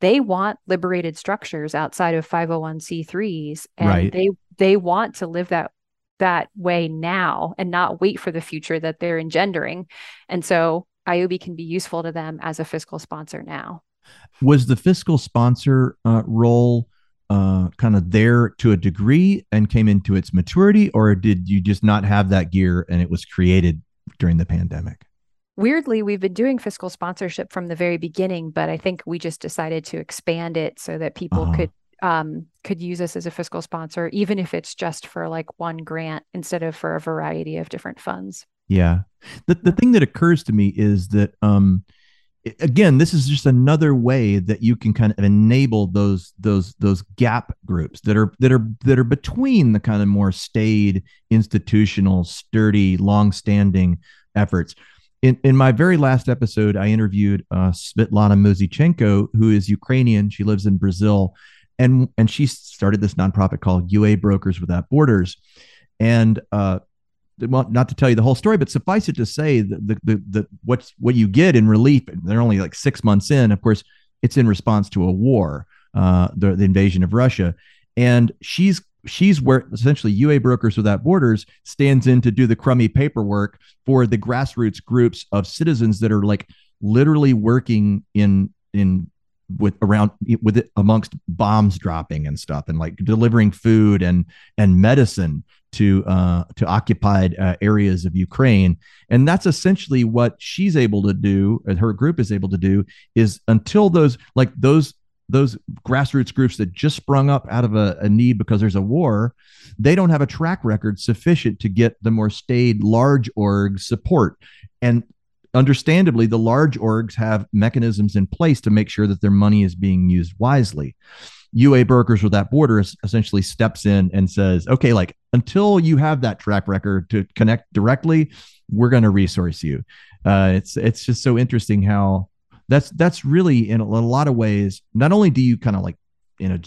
they want liberated structures outside of 501c3s and right. they they want to live that that way now and not wait for the future that they're engendering and so ioby can be useful to them as a fiscal sponsor now was the fiscal sponsor uh, role uh, kind of there to a degree and came into its maturity, or did you just not have that gear and it was created during the pandemic? Weirdly, we've been doing fiscal sponsorship from the very beginning, but I think we just decided to expand it so that people uh-huh. could um, could use us as a fiscal sponsor, even if it's just for like one grant instead of for a variety of different funds. Yeah. The the thing that occurs to me is that um, again this is just another way that you can kind of enable those those those gap groups that are that are that are between the kind of more staid institutional sturdy long-standing efforts in, in my very last episode i interviewed uh, Svitlana Muzichenko who is ukrainian she lives in brazil and and she started this nonprofit called ua brokers without borders and uh, well, not to tell you the whole story, but suffice it to say that the, the, the what's what you get in relief, they're only like six months in. Of course, it's in response to a war, uh, the, the invasion of Russia. And she's she's where essentially UA Brokers Without Borders stands in to do the crummy paperwork for the grassroots groups of citizens that are like literally working in in with around with it amongst bombs dropping and stuff and like delivering food and and medicine to uh, to occupied uh, areas of Ukraine, and that's essentially what she's able to do, and her group is able to do, is until those like those those grassroots groups that just sprung up out of a, a need because there's a war, they don't have a track record sufficient to get the more staid large org support, and understandably, the large orgs have mechanisms in place to make sure that their money is being used wisely. UA Brokers Without Borders essentially steps in and says, okay, like until you have that track record to connect directly, we're going to resource you. Uh, it's it's just so interesting how that's that's really in a, lot of ways. Not only do you kind of like you know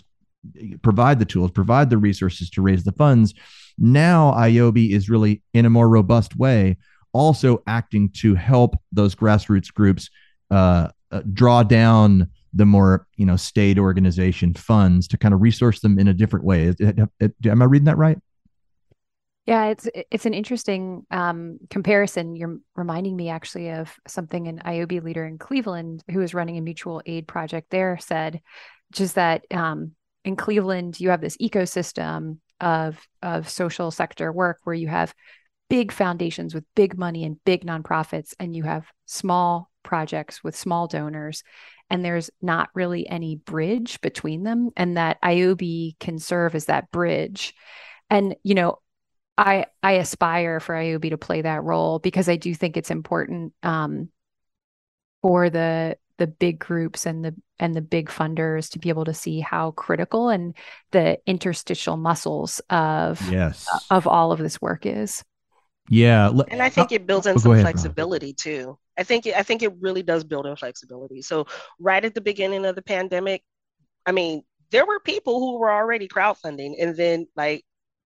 provide the tools, provide the resources to raise the funds. Now ioby is really in a more robust way, also acting to help those grassroots groups uh, uh, draw down the more you know state organization funds to kind of resource them in a different way. It, it, it, am I reading that right? Yeah, it's it's an interesting um, comparison. You're reminding me actually of something an ioby leader in Cleveland who is running a mutual aid project there said, just that um, in Cleveland you have this ecosystem of of social sector work where you have big foundations with big money and big nonprofits, and you have small projects with small donors and there's not really any bridge between them and that ioby can serve as that bridge. And you know, I I aspire for ioby to play that role because I do think it's important um, for the the big groups and the and the big funders to be able to see how critical and the interstitial muscles of yes uh, of all of this work is. Yeah, and I think it builds in oh, some ahead, flexibility too. I think I think it really does build in flexibility. So right at the beginning of the pandemic, I mean, there were people who were already crowdfunding, and then like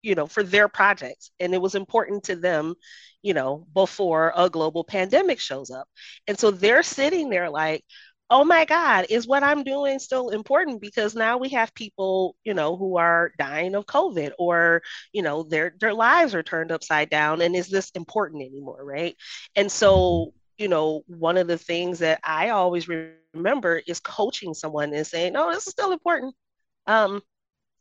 you know for their projects. And it was important to them you know before a global pandemic shows up. And so they're sitting there like oh my god is what i'm doing still important? Because now we have people you know who are dying of covid or you know their their lives are turned upside down. And is this important anymore right? And so you know one of the things that i always remember is coaching someone and saying no this is still important. Um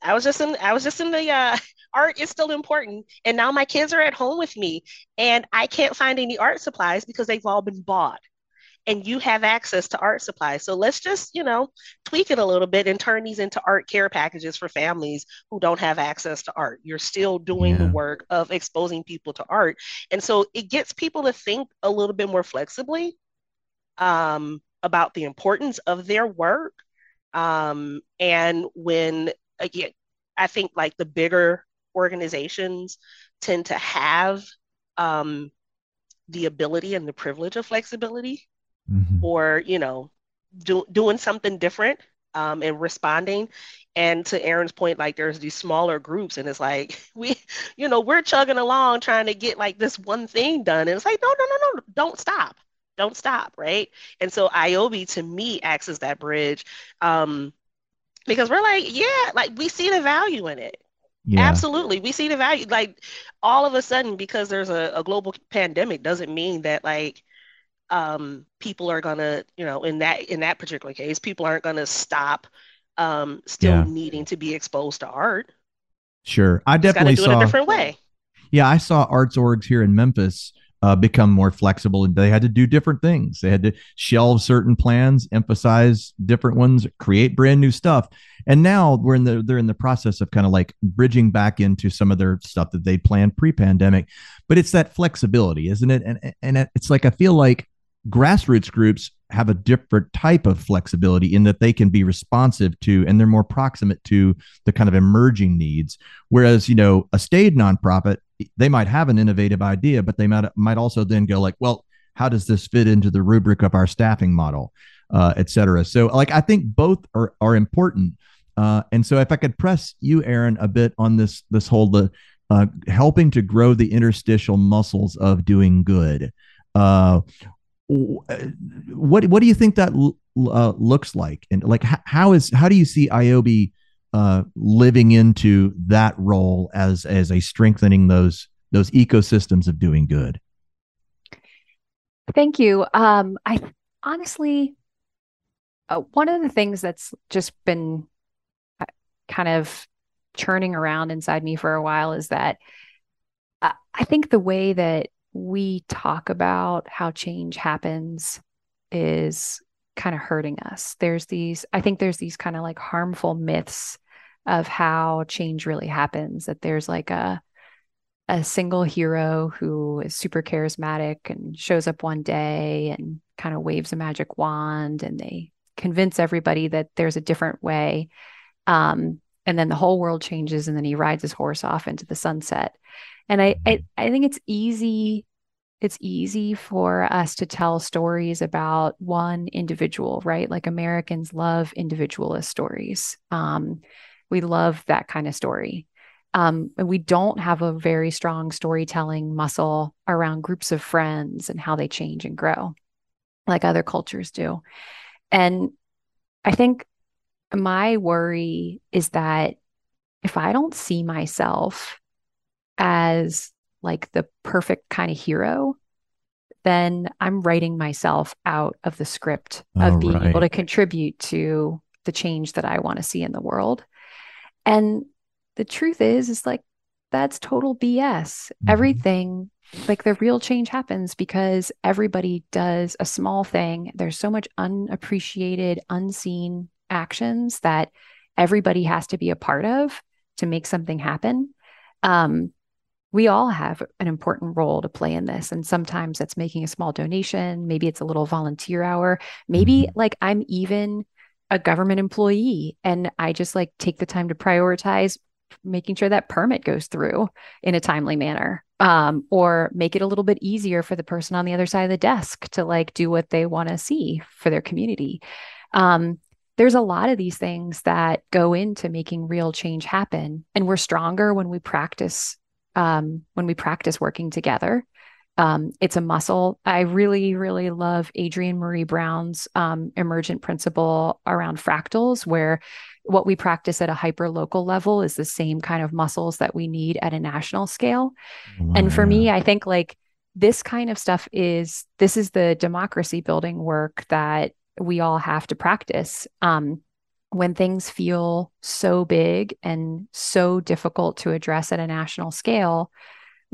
I was just in I was just in the uh, art is still important. And now my kids are at home with me and I can't find any art supplies because they've all been bought. And you have access to art supplies. So let's just, you know, tweak it a little bit and turn these into art care packages for families who don't have access to art. You're still doing yeah. the work of exposing people to art. And so it gets people to think a little bit more flexibly um, about the importance of their work um, and when again, I think like the bigger organizations tend to have um, the ability and the privilege of flexibility mm-hmm. or, you know, do, doing something different um, and responding. And to Erin's point, like there's these smaller groups, and it's like we, you know, we're chugging along trying to get like this one thing done, and it's like no, no, no, no, don't stop, don't stop, right? And so ioby to me acts as that bridge. Um, because we're like, yeah, like we see the value in it. Yeah. Absolutely. We see the value. Like all of a sudden, because there's a, a global pandemic doesn't mean that like um, people are gonna, you know, in that in that particular case, people aren't gonna stop um, still yeah. needing to be exposed to art. Sure. I definitely do saw it a different way. Yeah, I saw arts orgs here in Memphis uh, become more flexible and they had to do different things. They had to shelve certain plans, emphasize different ones, create brand new stuff. And now we're in the they're in the process of kind of like bridging back into some of their stuff that they planned pre-pandemic. But it's that flexibility, isn't it? And and it's like I feel like grassroots groups have a different type of flexibility in that they can be responsive to and they're more proximate to the kind of emerging needs whereas you know a staid nonprofit they might have an innovative idea, but they might might also then go like, well, how does this fit into the rubric of our staffing model, uh, et cetera? So, like, I think both are are important. Uh, and so, if I could press you, Erin, a bit on this this whole the uh, helping to grow the interstitial muscles of doing good. Uh, what what do you think that uh, looks like, and like how is how do you see ioby uh, living into that role as as a strengthening those those ecosystems of doing good. Thank you. Um, I honestly, uh, one of the things that's just been uh, kind of churning around inside me for a while is that uh, I think the way that we talk about how change happens is kind of hurting us. There's these, I think there's these kind of like harmful myths of how change really happens that there's like a a single hero who is super charismatic and shows up one day and kind of waves a magic wand and they convince everybody that there's a different way um, and then the whole world changes and then he rides his horse off into the sunset. And I, I i think it's easy it's easy for us to tell stories about one individual right? Like americans love individualist stories um, we love that kind of story. Um, and we don't have a very strong storytelling muscle around groups of friends and how they change and grow like other cultures do. And I think my worry is that if I don't see myself as like the perfect kind of hero, then I'm writing myself out of the script of being right. able to contribute to the change that I want to see in the world. And the truth is, is like, that's total BS. Mm-hmm. Everything, like the real change happens because everybody does a small thing. There's so much unappreciated, unseen actions that everybody has to be a part of to make something happen. Um, we all have an important role to play in this. And sometimes that's making a small donation. Maybe it's a little volunteer hour. Maybe mm-hmm. like I'm even a government employee and I just like take the time to prioritize making sure that permit goes through in a timely manner um, or make it a little bit easier for the person on the other side of the desk to like do what they want to see for their community. Um, there's a lot of these things that go into making real change happen and we're stronger when we practice um, when we practice working together um, it's a muscle. I really, really love Adrienne Maree Brown's um, emergent principle around fractals, where what we practice at a hyper local level is the same kind of muscles that we need at a national scale. Wow. And for me, I think like this kind of stuff is this is the democracy building work that we all have to practice. Um, when things feel so big and so difficult to address at a national scale,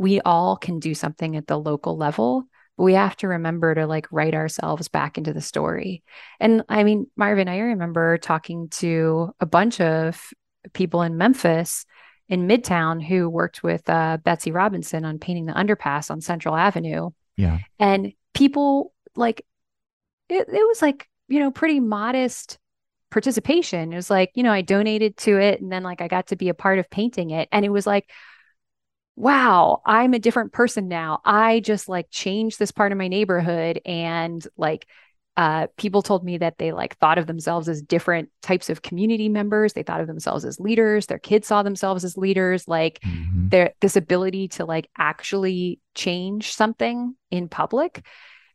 we all can do something at the local level but we have to remember to like write ourselves back into the story. And i mean marvin i remember talking to a bunch of people in memphis in midtown who worked with uh, betsy robinson on painting the underpass on central avenue. Yeah. And people like it, it was like you know pretty modest participation. It was like you know i donated to it and then like i got to be a part of painting it. And it was like wow, I'm a different person now. I just like changed this part of my neighborhood and like uh, people told me that they like thought of themselves as different types of community members. They thought of themselves as leaders. Their kids saw themselves as leaders. Like mm-hmm. their this ability to like actually change something in public,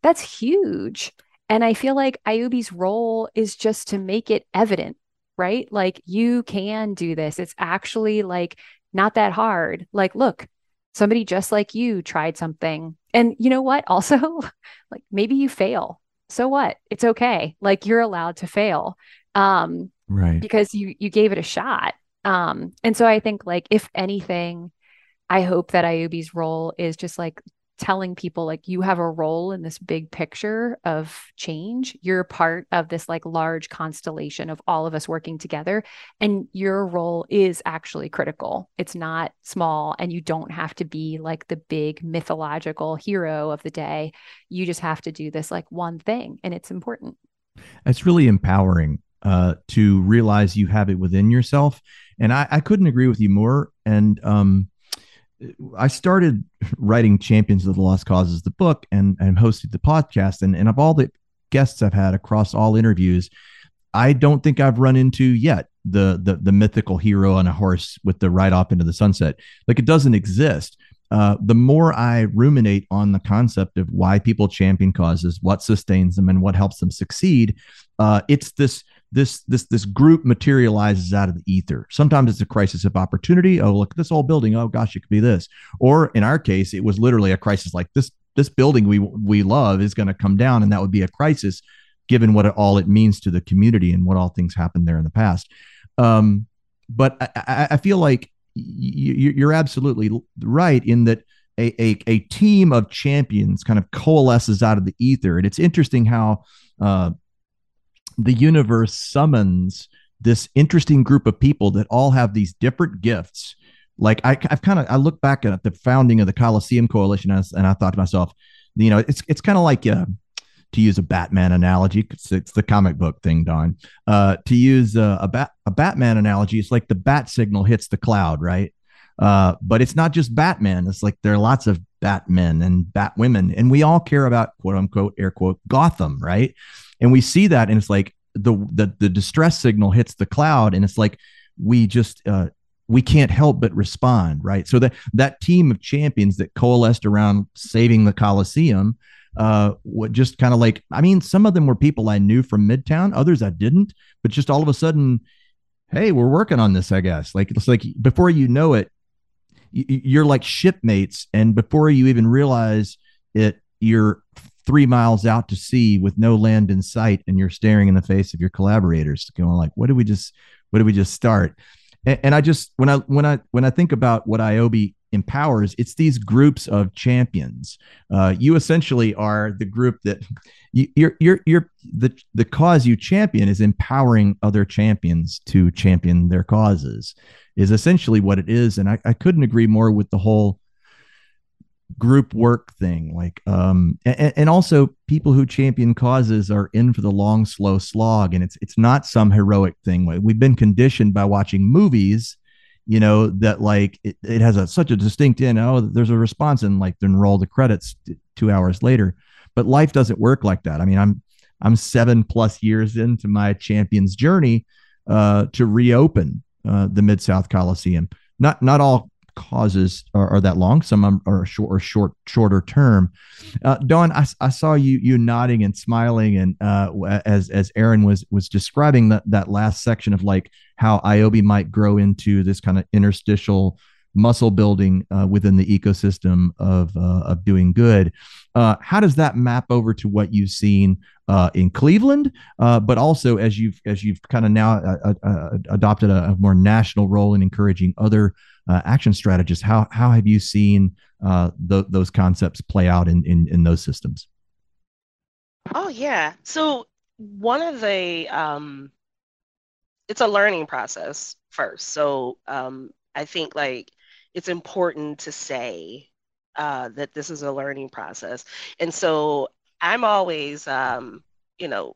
that's huge. And I feel like ioby's role is just to make it evident, right? Like you can do this. It's actually like not that hard. Like, look, somebody just like you tried something. And you know what? Also, like maybe you fail. So what? It's okay. Like you're allowed to fail. Um, right. Because you you gave it a shot. Um, and so I think like if anything, I hope that ioby's role is just like telling people like you have a role in this big picture of change. You're part of this like large constellation of all of us working together and your role is actually critical. It's not small and you don't have to be like the big mythological hero of the day. You just have to do this like one thing and it's important. It's really empowering uh, to realize you have it within yourself and I, I couldn't agree with you more and um I started writing Champions of the Lost Causes, the book, and and hosted the podcast. And and of all the guests I've had across all interviews, I don't think I've run into yet the the the mythical hero on a horse with the ride off into the sunset. Like it doesn't exist. Uh, the more I ruminate on the concept of why people champion causes, what sustains them, and what helps them succeed, uh, it's this this this this group materializes out of the ether. Sometimes it's a crisis of opportunity. Oh, look, at this old building. Oh gosh, it could be this. Or in our case, it was literally a crisis like this. This building we we love is going to come down, and that would be a crisis, given what it, all it means to the community and what all things happened there in the past. Um, but I, I feel like you're absolutely right in that a, a, a, team of champions kind of coalesces out of the ether. And it's interesting how uh, the universe summons this interesting group of people that all have these different gifts. Like I, have kind of I look back at the founding of the Coliseum Coalition and I, and I thought to myself, you know, it's it's kind of like uh, to use a Batman analogy, it's, it's the comic book thing, Dawn. Uh, to use a, a, bat, a Batman analogy, it's like the bat signal hits the cloud, right? Uh, but it's not just Batman. It's like there are lots of Batmen and Batwomen, and we all care about quote unquote air quote Gotham, right? And we see that, and it's like the the, the distress signal hits the cloud, and it's like we just uh, we can't help but respond, right? So that that team of champions that coalesced around saving the Coliseum uh, what just kind of like, I mean, some of them were people I knew from Midtown, others I didn't, but just all of a sudden, hey, we're working on this, I guess. Like, it's like before you know it, you're like shipmates. And before you even realize it, you're three miles out to sea with no land in sight. And you're staring in the face of your collaborators going like, what did we just, what did we just start? And, and I just, when I, when I, when I think about what ioby empowers it's these groups of champions uh, you essentially are the group that you, you're you're you're the the cause you champion is empowering other champions to champion their causes is essentially what it is and I, I couldn't agree more with the whole group work thing like um and, and, also people who champion causes are in for the long slow slog and it's it's not some heroic thing. We've been conditioned by watching movies you know that like it, it has a such a distinct end oh there's a response and like then roll the credits two hours later. But life doesn't work like that. I mean i'm i'm seven plus years into my champions journey uh to reopen uh the mid-south coliseum. Not not all causes are, are that long. Some are short or short, shorter term. Uh, Dawn, I, I saw you you nodding and smiling, and uh, as as Erin was was describing that that last section of like how ioby might grow into this kind of interstitial muscle building uh, within the ecosystem of uh, of doing good. Uh, how does that map over to what you've seen uh, in Cleveland, uh, but also as you've as you've kind of now adopted a, a, more national role in encouraging other action strategists? How how have you seen th- those concepts play out in, in in those systems? Oh yeah, so one of the um, it's a learning process first. So um, I think like it's important to say uh, that this is a learning process. And so I'm always, um, you know,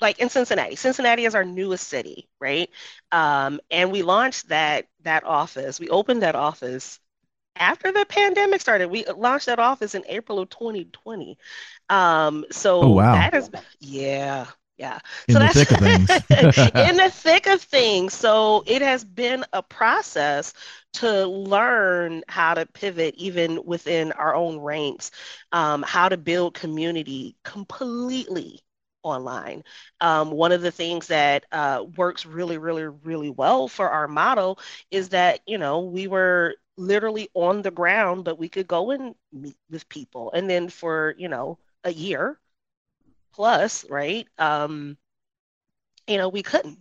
like in Cincinnati. Cincinnati is our newest city, right? Um, and we launched that that office. We opened that office after the pandemic started. We launched that office in April of 2020. Um, so oh, wow. that is yeah, yeah. In so the thick of things. in the thick of things. So it has been a process to learn how to pivot even within our own ranks, um, how to build community completely online. Um, one of the things that uh, works really, really, really well for our model is that, you know, we were literally on the ground, but we could go and meet with people. And then for, you know, a year, plus, right? Um, you know, we couldn't.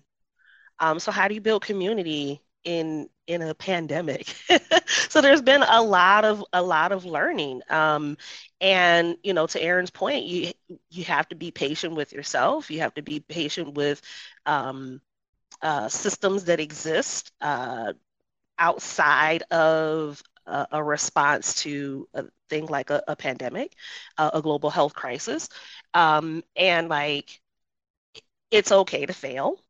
Um, so how do you build community in in a pandemic? so there's been a lot of a lot of learning. Um, and you know, to Erin's point, you you have to be patient with yourself. You have to be patient with um, uh, systems that exist uh, outside of a, a response to a thing like a, a pandemic, uh, a global health crisis. Um, and like, it's okay to fail.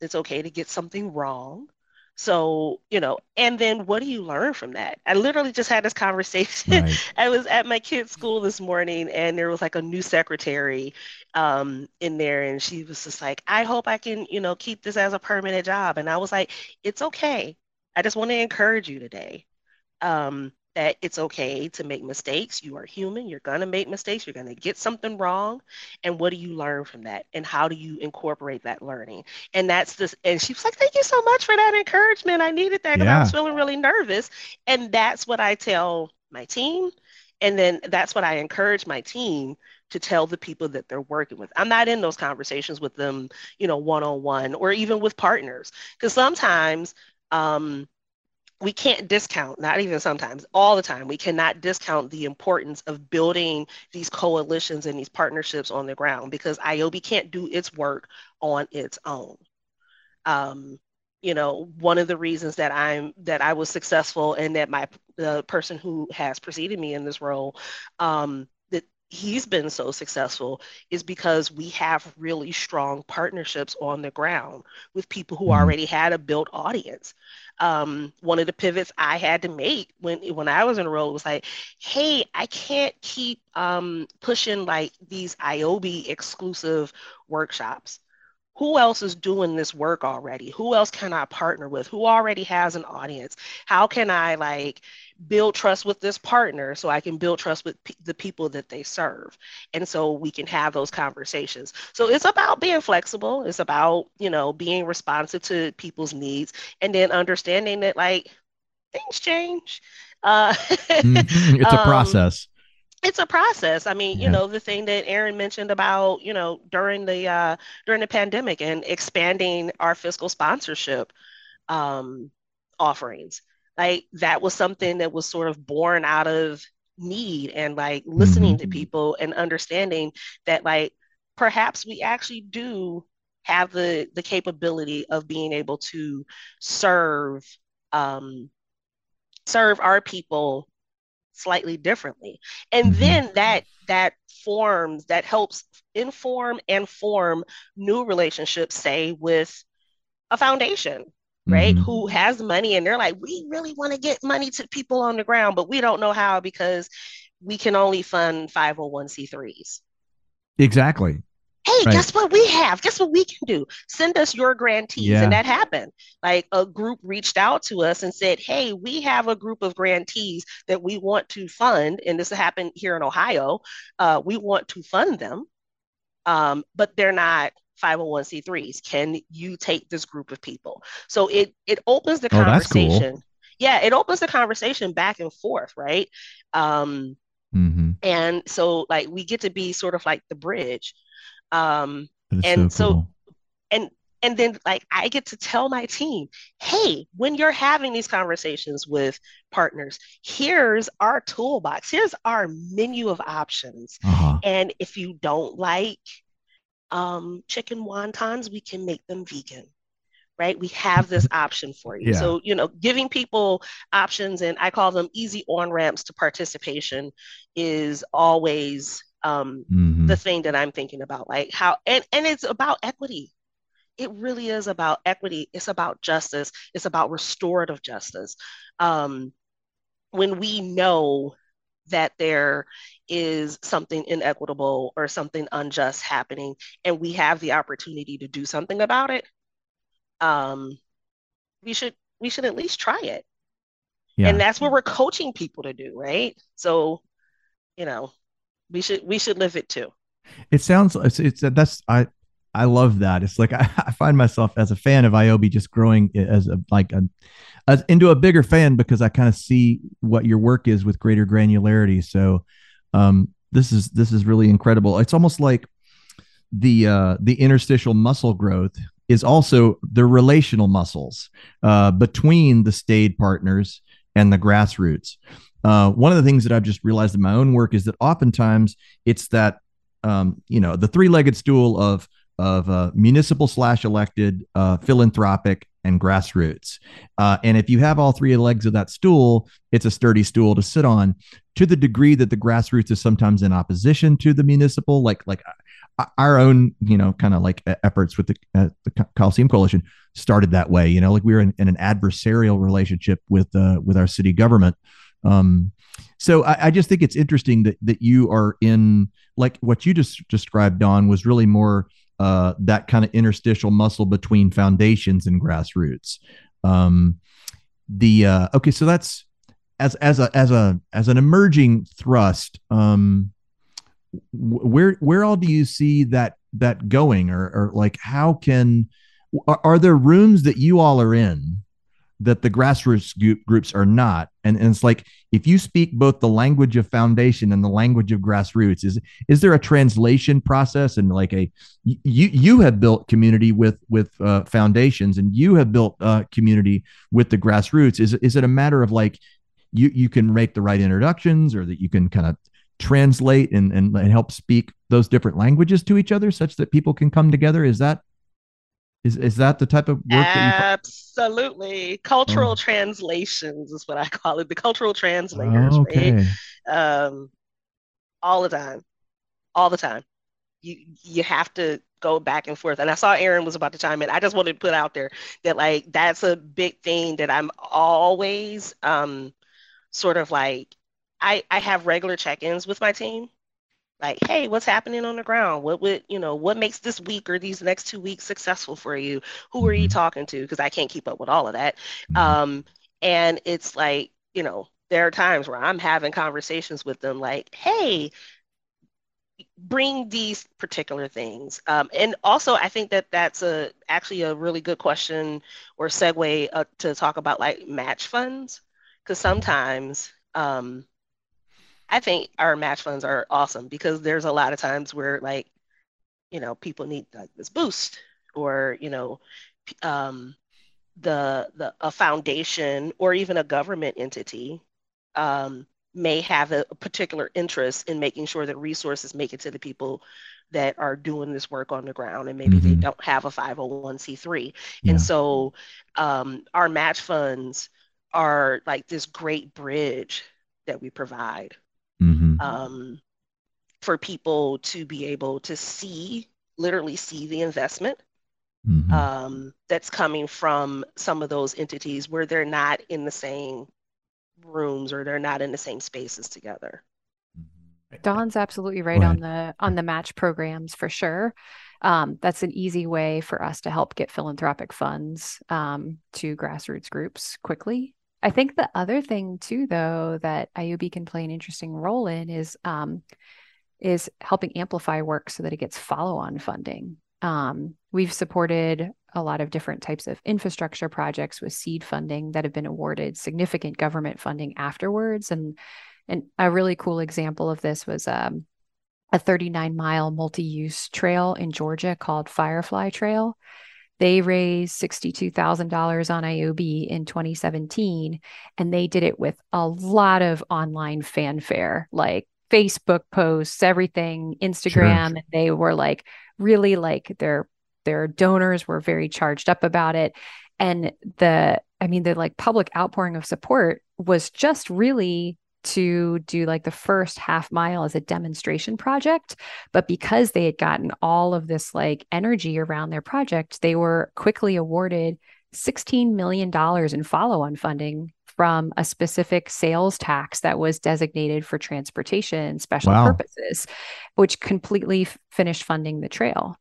It's okay to get something wrong. So, you know, and then what do you learn from that? I literally just had this conversation. Right. I was at my kid's school this morning and there was like a new secretary um, in there and she was just like, I hope I can, you know, keep this as a permanent job. And I was like, it's okay. I just want to encourage you today um, that it's okay to make mistakes. You are human. You're going to make mistakes. You're going to get something wrong. And what do you learn from that? And how do you incorporate that learning? And that's this. And she was like, Thank you so much for that encouragement. I needed that because yeah. I was feeling really nervous. And that's what I tell my team. And then that's what I encourage my team to tell the people that they're working with. I'm not in those conversations with them, you know, one on one or even with partners. Because sometimes, um, we can't discount, not even sometimes, all the time, we cannot discount the importance of building these coalitions and these partnerships on the ground because ioby can't do its work on its own. Um, you know, one of the reasons that I'm that I was successful and that my the person who has preceded me in this role um, he's been so successful is because we have really strong partnerships on the ground with people who mm-hmm. already had a built audience. Um, one of the pivots I had to make when when I was role was like, hey, I can't keep um, pushing like these ioby exclusive workshops. Who else is doing this work already? Who else can i partner with? Who already has an audience? How can i like build trust with this partner so i can build trust with p- the people that they serve and so we can have those conversations so it's about being flexible it's about you know being responsive to people's needs and then understanding that like things change uh, mm-hmm. it's a um, process it's a process. I mean, yeah. you know, the thing that Erin mentioned about, you know, during the uh, during the pandemic and expanding our fiscal sponsorship um, offerings, like that was something that was sort of born out of need and like listening mm-hmm. to people and understanding that like perhaps we actually do have the the capability of being able to serve um, serve our people slightly differently and mm-hmm. then that that forms that helps inform and form new relationships say with a foundation right mm-hmm. who has money and they're like we really want to get money to people on the ground but we don't know how because we can only fund 501c3s exactly hey right. guess what we have guess what we can do send us your grantees yeah. and that happened like a group reached out to us and said hey we have a group of grantees that we want to fund and this happened here in ohio uh, we want to fund them um, but they're not 501c3s can you take this group of people so it it opens the oh, conversation cool. yeah it opens the conversation back and forth right um mm-hmm. and so like we get to be sort of like the bridge um and so, cool. so and and then like i get to tell my team hey when you're having these conversations with partners here's our toolbox here's our menu of options uh-huh. and if you don't like um, chicken wontons, we can make them vegan right? We have this option for you. Yeah. So, you know, giving people options and I call them easy on ramps to participation is always um, mm-hmm. the thing that I'm thinking about. Like how, and, and it's about equity. It really is about equity. It's about justice. It's about restorative justice. Um, when we know that there is something inequitable or something unjust happening and we have the opportunity to do something about it um we should we should at least try it. Yeah. and that's what we're coaching people to do right? So you know we should we should live it too. It sounds it's, it's that's i i love that it's like I, I find myself as a fan of ioby just growing as a like a uh, into a bigger fan because I kind of see what your work is with greater granularity. So um, this is this is really incredible. It's almost like the uh, the interstitial muscle growth is also the relational muscles uh, between the staid partners and the grassroots. Uh, one of the things that I've just realized in my own work is that oftentimes it's that um, you know the three-legged stool of of uh, municipal slash elected, uh, philanthropic, and grassroots. Uh, and if you have all three legs of that stool, it's a sturdy stool to sit on. To the degree that the grassroots is sometimes in opposition to the municipal, like like uh, our own, you know, kind of like efforts with the, uh, the Coliseum Coalition started that way. You know, like we were in, in an adversarial relationship with uh, with our city government. Um, so I, I, just think it's interesting that that you are in like what you just described, Dawn, was really more uh, that kind of interstitial muscle between foundations and grassroots. Um, the uh, okay, so that's as as a as a as an emerging thrust. Um, where where all do you see that that going, or or like how can are, are there rooms that you all are in that the grassroots groups are not. And, and it's like if you speak both the language of foundation and the language of grassroots is is there a translation process and like a you you have built community with with uh, foundations and you have built uh, community with the grassroots. Is is it a matter of like you you can make the right introductions or that you can kind of translate and, and and help speak those different languages to each other such that people can come together? Is that is is that the type of work? Absolutely, cultural oh. translations is what I call it. The cultural translators, oh, okay. right? Um, all the time, all the time. You you have to go back and forth. And I saw Erin was about to chime in. I just wanted to put out there that like that's a big thing that I'm always um sort of like I I have regular check-ins with my team like hey what's happening on the ground? What would you know what makes this week or these next two weeks successful for you? Who are you mm-hmm. talking to? Because i can't keep up with all of that. Mm-hmm. um and it's like you know there are times where i'm having conversations with them like hey bring these particular things. Um, and also i think that that's a actually a really good question or segue uh, to talk about like match funds. Because sometimes um, I think our match funds are awesome because there's a lot of times where like, you know, people need like this boost or, you know, um, the the a foundation or even a government entity um, may have a, a, particular interest in making sure that resources make it to the people that are doing this work on the ground and maybe mm-hmm. they don't have a 501c3 yeah. and so um, our match funds are like this great bridge that we provide mm-hmm. um, for people to be able to see, literally see the investment mm-hmm. um, that's coming from some of those entities where they're not in the same rooms or they're not in the same spaces together. Dawn's absolutely right on the on the match programs for sure. Um, that's an easy way for us to help get philanthropic funds um, to grassroots groups quickly. I think the other thing too, though, that ioby can play an interesting role in is um, is helping amplify work so that it gets follow-on funding. Um, we've supported a lot of different types of infrastructure projects with seed funding that have been awarded significant government funding afterwards. And, and a really cool example of this was um, a 39 mile multi use trail in Georgia called Firefly Trail. They raised $62,000 on ioby in 2017, and they did it with a lot of online fanfare, like Facebook posts, everything, Instagram. Sure. And they were like really like their their donors were very charged up about it. And the I mean the like public outpouring of support was just really to do like the first half mile as a demonstration project. But because they had gotten all of this like energy around their project, they were quickly awarded $16 million in follow on funding from a specific sales tax that was designated for transportation special wow. purposes, which completely f- finished funding the trail.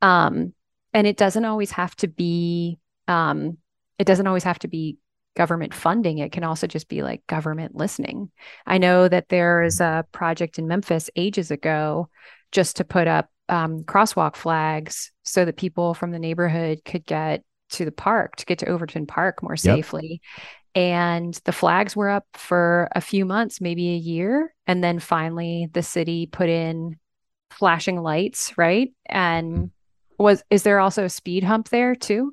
Um, and it doesn't always have to be um, it doesn't always have to be government funding it can also just be like government listening. I know that there is a project in memphis ages ago just to put up um, crosswalk flags so that people from the neighborhood could get to the park to get to overton park more safely. Yep. and the flags were up for a few months maybe a year and then finally the city put in flashing lights right? And mm-hmm. was is there also a speed hump there too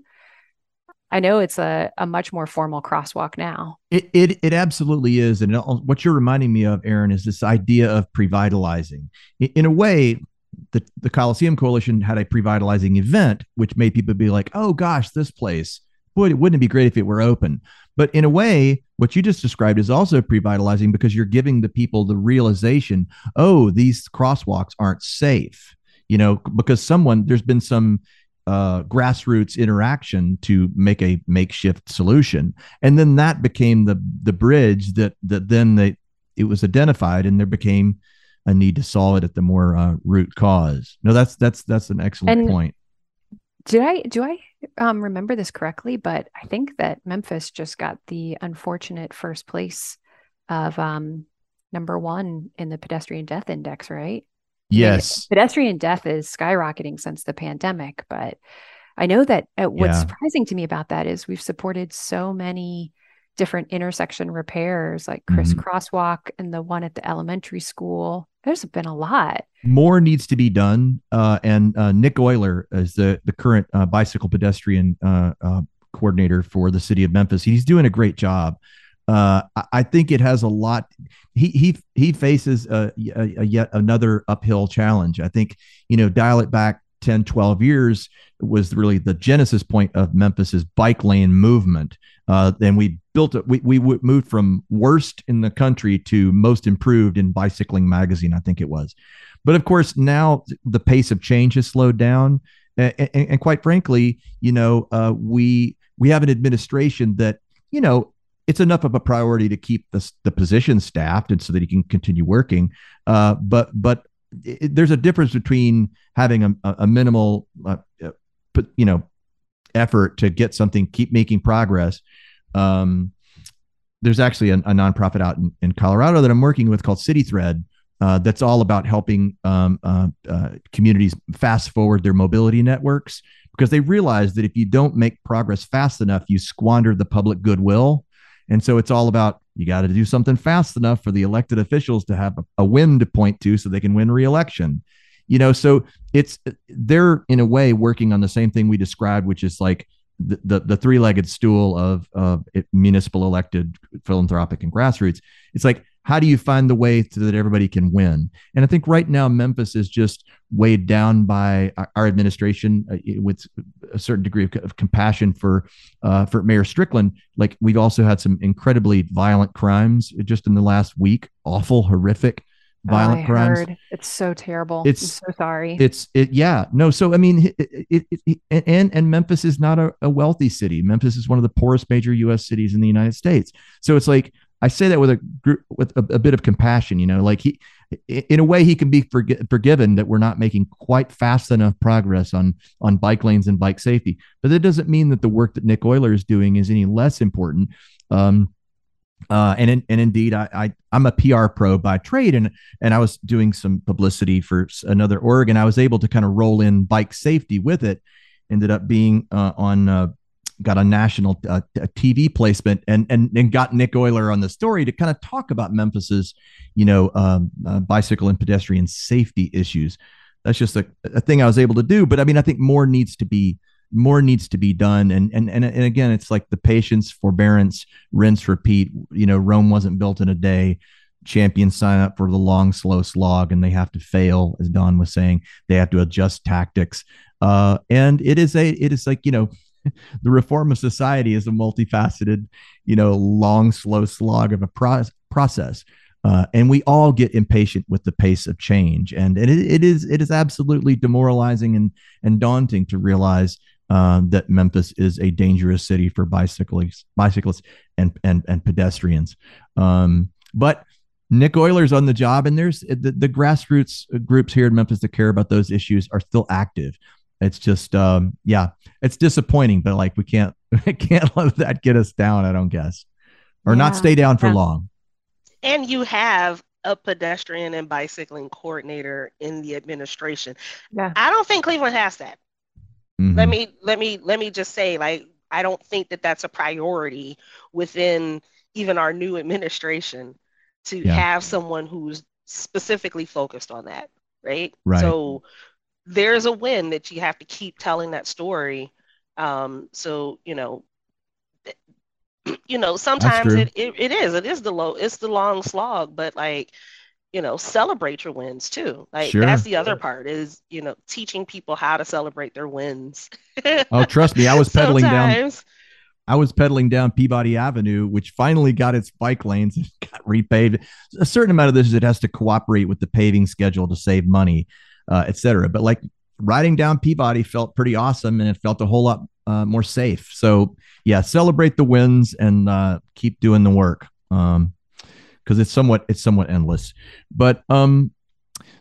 I know it's a, a much more formal crosswalk now. It, it, it absolutely is. And uh, what you're reminding me of, Erin, is this idea of previtalizing. In a way, the, the Coliseum Coalition had a previtalizing event, which made people be like, oh gosh, this place, boy, wouldn't it be great if it were open? But in a way, what you just described is also previtalizing because you're giving the people the realization, oh, these crosswalks aren't safe. You know, because someone, there's been some uh, grassroots interaction to make a makeshift solution, and then that became the the bridge that that then they it was identified, and there became a need to solve it at the more uh, root cause. No, that's that's that's an excellent and point. Did I do I um, remember this correctly? But I think that Memphis just got the unfortunate first place of um, number one in the pedestrian death index, right? Yes. pedestrian death is skyrocketing since the pandemic, but I know that uh, what's yeah. surprising to me about that is we've supported so many different intersection repairs like Chris mm-hmm. Crosswalk and the one at the elementary school. There's been a lot. More needs to be done. Uh, and uh, Nick Oyler is the, the current uh, bicycle pedestrian uh, uh, coordinator for the city of Memphis. He's doing a great job. Uh, I think it has a lot. He he he faces a, a, a, yet another uphill challenge. I think you know, dial it back 10, 12 years was really the genesis point of Memphis's bike lane movement. Uh, and we built it. We we moved from worst in the country to most improved in Bicycling Magazine. I think it was. But of course, now the pace of change has slowed down, and, and, and quite frankly, you know, uh, we we have an administration that you know it's enough of a priority to keep the, the position staffed and so that he can continue working. Uh, but but it, there's a difference between having a, a minimal, uh, uh you know, effort to get something, keep making progress. Um, there's actually a, a nonprofit out in, in, Colorado that I'm working with called City Thread. Uh, that's all about helping um, uh, uh, communities fast forward their mobility networks because they realize that if you don't make progress fast enough, you squander the public goodwill and so it's all about you got to do something fast enough for the elected officials to have a, win to point to so they can win reelection. You know, so it's they're in a way working on the same thing we described, which is like the the, the three legged stool of of municipal elected philanthropic and grassroots. It's like how do you find the way so that everybody can win? And I think right now Memphis is just weighed down by our administration uh, with a certain degree of, of compassion for uh, for Mayor Strickland. Like we've also had some incredibly violent crimes just in the last week, awful, horrific violent oh, crimes. Heard. It's so terrible. It's I'm so sorry. It's it. Yeah. No. So I mean, it, it, it, and and Memphis is not a, a wealthy city. Memphis is one of the poorest major U.S. cities in the United States. So it's like I say that with a with a, a, bit of compassion, you know, like he, in a way, he can be forg- forgiven that we're not making quite fast enough progress on on bike lanes and bike safety. But that doesn't mean that the work that Nick Oyler is doing is any less important. Um, uh, and in, and indeed, I, I I'm a PR pro by trade, and and I was doing some publicity for another org, and I was able to kind of roll in bike safety with it. Ended up being uh, on uh, got a national uh, TV placement and, and and got Nick Oyler on the story to kind of talk about Memphis's, you know, um, uh, bicycle and pedestrian safety issues. That's just a, a thing I was able to do. But I mean, I think more needs to be more needs to be done. And and and and again, it's like the patience, forbearance, rinse, repeat. You know, Rome wasn't built in a day. Champions sign up for the long, slow slog, and they have to fail, as Dawn was saying. They have to adjust tactics. Uh, and it is a it is like you know the reform of society is a multifaceted, you know, long, slow slog of a pro- process. Uh, and we all get impatient with the pace of change, and it, it is it is absolutely demoralizing and and daunting to realize uh, that Memphis is a dangerous city for bicyclists, bicyclists and and and pedestrians. Um, but Nick Oyler's on the job, and there's the, the grassroots groups here in Memphis that care about those issues are still active it's just um yeah it's disappointing but like we can't we can't let that get us down i don't guess. Or yeah, not stay down for yeah. long. And you have a pedestrian and bicycling coordinator in the administration. Yeah. I don't think cleveland has that. Mm-hmm. let me let me let me just say like i don't think that that's a priority within even our new administration to yeah. have someone who's specifically focused on that right? Right. So there's a win that you have to keep telling that story. Um, so you know, you know, sometimes it, it, it is it is the low it's the long slog, but like you know, celebrate your wins too. Like sure. that's the other part is you know teaching people how to celebrate their wins. oh, trust me, I was pedaling down. I was pedaling down Peabody Avenue, which finally got its bike lanes and got repaved. A certain amount of this is it has to cooperate with the paving schedule to save money uh, etc. But like riding down Peabody felt pretty awesome, and it felt a whole lot uh, more safe. So yeah, celebrate the wins and uh, keep doing the work um, because it's somewhat it's somewhat endless. But um,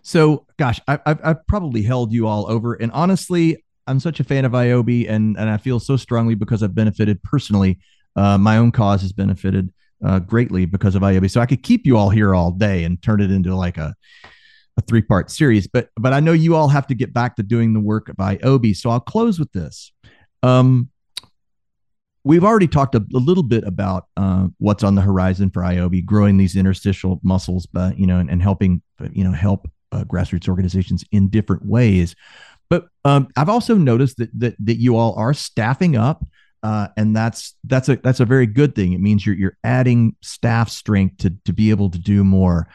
so gosh, I, I've, I've probably held you all over, and honestly, I'm such a fan of ioby, and and I feel so strongly because I've benefited personally. Uh, my own cause has benefited uh, greatly because of ioby. So I could keep you all here all day and turn it into like a a three part series, but but I know you all have to get back to doing the work of ioby. So I'll close with this. Um, we've already talked a, a little bit about uh, what's on the horizon for ioby, growing these interstitial muscles, but you know, and, and helping you know help uh, grassroots organizations in different ways. But um, I've also noticed that that that you all are staffing up. Uh, and that's that's a that's a very good thing. It means you're you're adding staff strength to to be able to do more.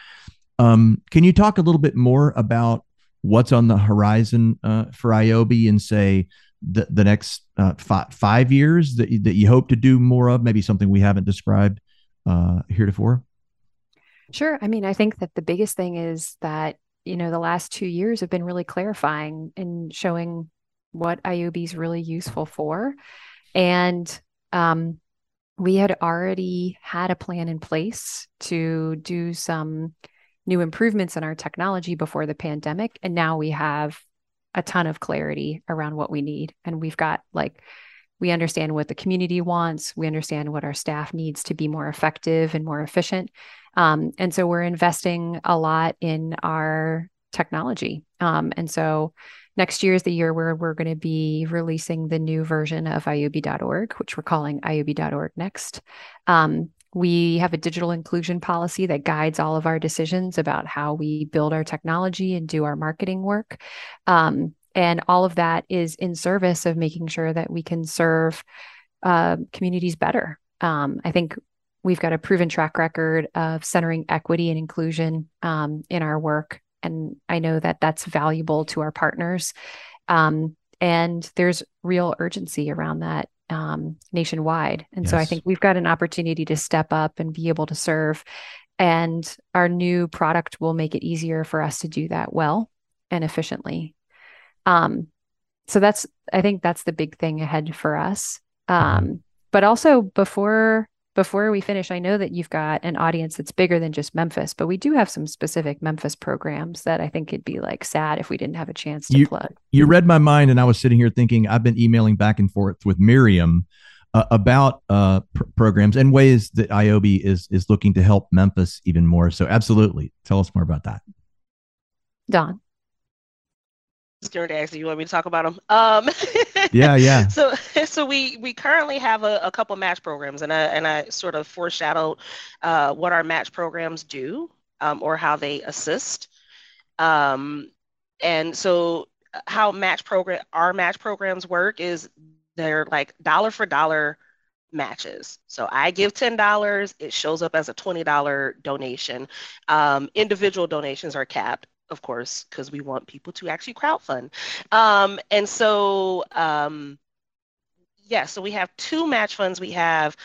Um, can you talk a little bit more about what's on the horizon uh, for ioby and say the, the next uh, five, five years that, that you hope to do more of, maybe something we haven't described uh, heretofore? Sure. I mean, I think that the biggest thing is that, you know, the last two years have been really clarifying and showing what ioby is really useful for. And um, we had already had a plan in place to do some new improvements in our technology before the pandemic. And now we have a ton of clarity around what we need. And we've got like, we understand what the community wants. We understand what our staff needs to be more effective and more efficient. Um, and so we're investing a lot in our technology. Um, and so next year is the year where we're going to be releasing the new version of ioby.org, which we're calling ioby.org Next. Um, we have a digital inclusion policy that guides all of our decisions about how we build our technology and do our marketing work. Um, and all of that is in service of making sure that we can serve uh, communities better. Um, I think we've got a proven track record of centering equity and inclusion um, in our work. And I know that that's valuable to our partners. Um, and there's real urgency around that um, nationwide. And yes. so I think we've got an opportunity to step up and be able to serve. And our new product will make it easier for us to do that well and efficiently. Um, so that's, I think that's the big thing ahead for us. Mm-hmm. Um, but also before before we finish, I know that you've got an audience that's bigger than just Memphis, but we do have some specific Memphis programs that I think it'd be like sad if we didn't have a chance to you, plug. You read my mind, and I was sitting here thinking I've been emailing back and forth with Miriam uh, about uh, pr- programs and ways that ioby is is looking to help Memphis even more. So, absolutely, tell us more about that. Dawn going to ask you, you want me to talk about them? Um, yeah, yeah. So, so we we currently have a, a couple match programs, and I and I sort of foreshadowed uh, what our match programs do um, or how they assist. Um, and so, how match program our match programs work is they're like dollar for dollar matches. So I give $10, it shows up as a $20 donation. Um, individual donations are capped of course, because we want people to actually crowdfund. Um, and so, um, yeah, so we have two match funds. We have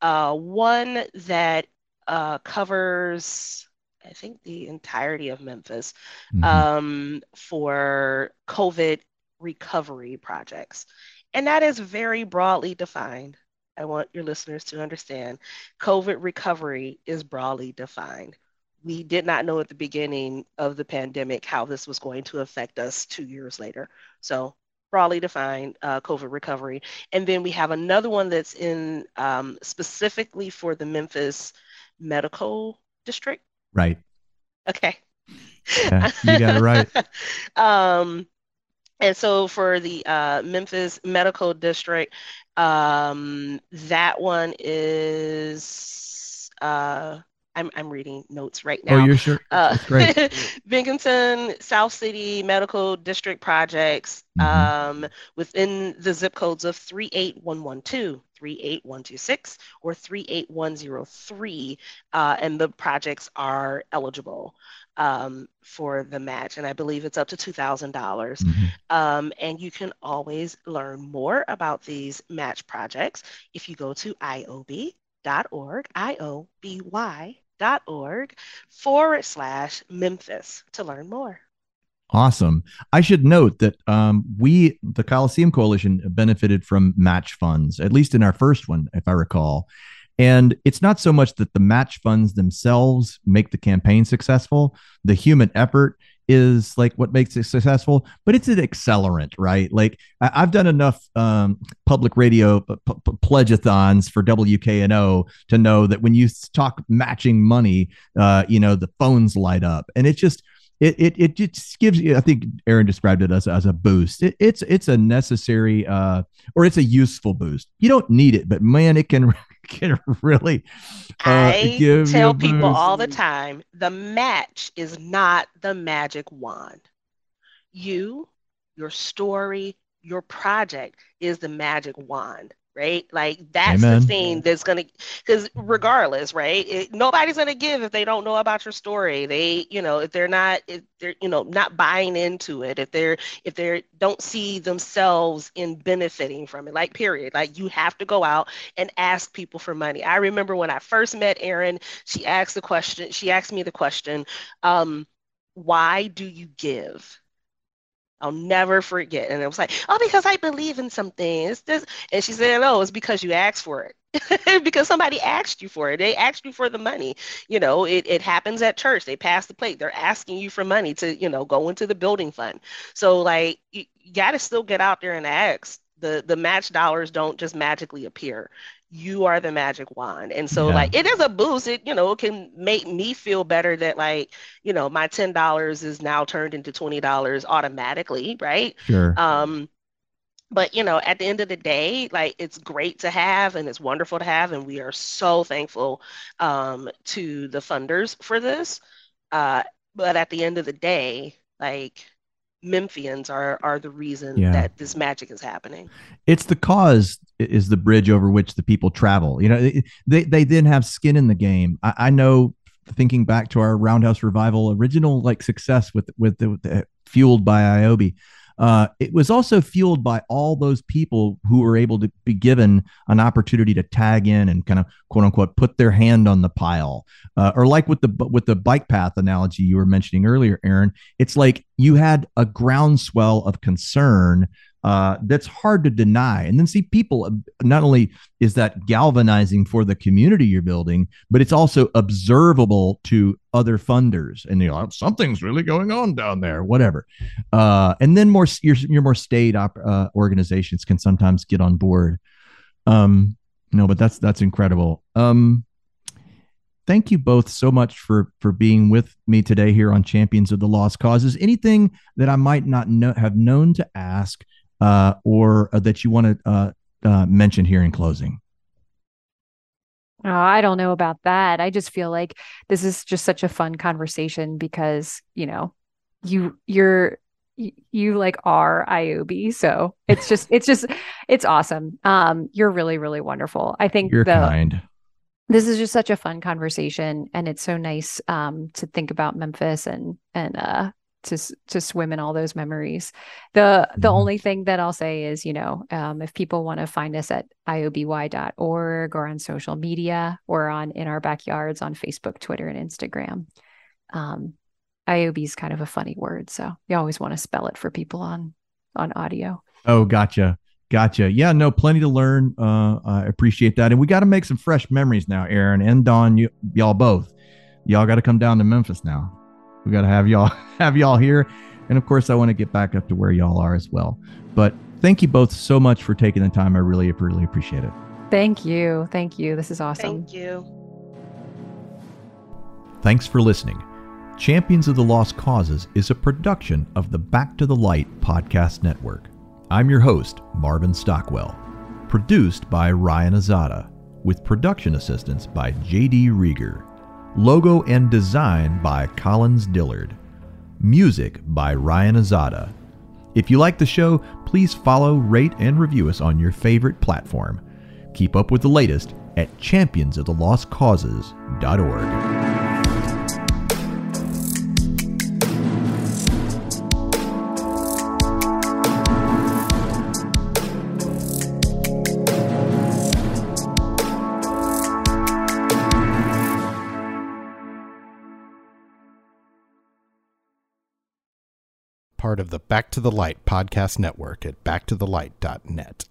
uh, one that uh, covers, I think, the entirety of Memphis mm-hmm. um, for COVID recovery projects. And that is very broadly defined. I want your listeners to understand COVID recovery is broadly defined we did not know at the beginning of the pandemic how this was going to affect us two years later. So broadly defined uh, COVID recovery. And then we have another one that's in um, specifically for the Memphis Medical District. Right. Okay. Yeah, you got it right. um, and so for the uh, Memphis Medical District, um, that one is uh, I'm, I'm reading notes right oh, now. Oh, you're sure? Uh. Binghampton, South City Medical District projects mm-hmm. um, within the zip codes of 38112, 38126, or 38103. Uh, and the projects are eligible um, for the match. And I believe it's up to $2,000. Mm-hmm. Um, and you can always learn more about these match projects if you go to ioby.org, I-O-B-Y org forward slash Memphis to learn more. Awesome. I should note that um, we, the Coliseum Coalition, benefited from match funds, at least in our first one, if I recall. And it's not so much that the match funds themselves make the campaign successful, the human effort is like what makes it successful, but it's an accelerant, right? Like I- have done enough um, public radio p- p- pledgeathons for WKNO to know that when you talk matching money, uh, you know, the phones light up. And it just, it, it, it just gives you, I think Erin described it as, as a boost. It, it's, it's a necessary, uh, or it's a useful boost. You don't need it, but man, it can can really uh, I tell people all the time the match is not the magic wand. You, your story, your project is the magic wand right? Like that's Amen. the thing that's gonna, because regardless, right? It, nobody's gonna give if they don't know about your story. They, you know, if they're not, if they're, you know, not buying into it, if they're, if they don't see themselves in benefiting from it, like period. Like you have to go out and ask people for money. I remember when I first met Erin, she asked the question. She asked me the question, um, "Why do you give?" I'll never forget. And it was like, oh, because I believe in something. It's. And she said, no, it's because you asked for it. because somebody asked you for it. They asked you for the money. You know, it, it happens at church. They pass the plate. They're asking you for money to, you know, go into the building fund. So like you, you got to still get out there and ask. The the match dollars don't just magically appear you are the magic wand. And so yeah. like it is a boost. It, you know, it can make me feel better that like, you know, my ten dollars is now turned into twenty dollars automatically, right? Sure. Um but you know, at the end of the day, like it's great to have and it's wonderful to have, and we are so thankful um to the funders for this. Uh, but at the end of the day, like Memphians are are the reason yeah. that this magic is happening. It's the cause is the bridge over which the people travel. You know, they they then have skin in the game. I, I know, thinking back to our Roundhouse Revival original like success with with the, with the fueled by ioby uh, it was also fueled by all those people who were able to be given an opportunity to tag in and kind of quote unquote put their hand on the pile, uh, or like with the with the bike path analogy you were mentioning earlier, Erin. It's like you had a groundswell of concern uh, that's hard to deny. And then see people, uh, not only is that galvanizing for the community you're building, but it's also observable to other funders. And you know, something's really going on down there, whatever. Uh, and then more, your, your more state op, uh, organizations can sometimes get on board. Um, no, but that's, that's incredible. Um, thank you both so much for for being with me today here on champions of the lost causes anything that i might not know, have known to ask uh, or uh, that you want to uh, uh, mention here in closing? Oh, I don't know about that. I just feel like this is just such a fun conversation because, you know, you you're you like are ioby. So it's just it's just it's awesome. Um you're really really wonderful. I think you're the, kind. This is just such a fun conversation and it's so nice um to think about Memphis and and uh to to swim in all those memories. The the mm-hmm. only thing that I'll say is, you know, um, if people want to find us at ioby.org or on social media or on in our backyards on Facebook, Twitter, and Instagram. Um, ioby is kind of a funny word, so you always want to spell it for people on on audio. Oh, gotcha. Gotcha. Yeah, no, plenty to learn. Uh, I appreciate that. And we got to make some fresh memories now, Erin and Dawn, you, y'all both. Y'all got to come down to Memphis now. We got to have y'all have y'all here, and of course, I want to get back up to where y'all are as well. But thank you both so much for taking the time. I really, really appreciate it. Thank you. Thank you. This is awesome. Thank you. Thanks for listening. Champions of the Lost Causes is a production of the Back to the Light podcast network. I'm your host, Marvin Stockwell. Produced by Ryan Azada, with production assistance by J.D. Rieger. Logo and design by Collins Dillard. Music by Ryan Azada. If you like the show, please follow, rate, and review us on your favorite platform. Keep up with the latest at championsoftheLostCauses.org. part of the Back to the Light podcast network at backtothelight.net.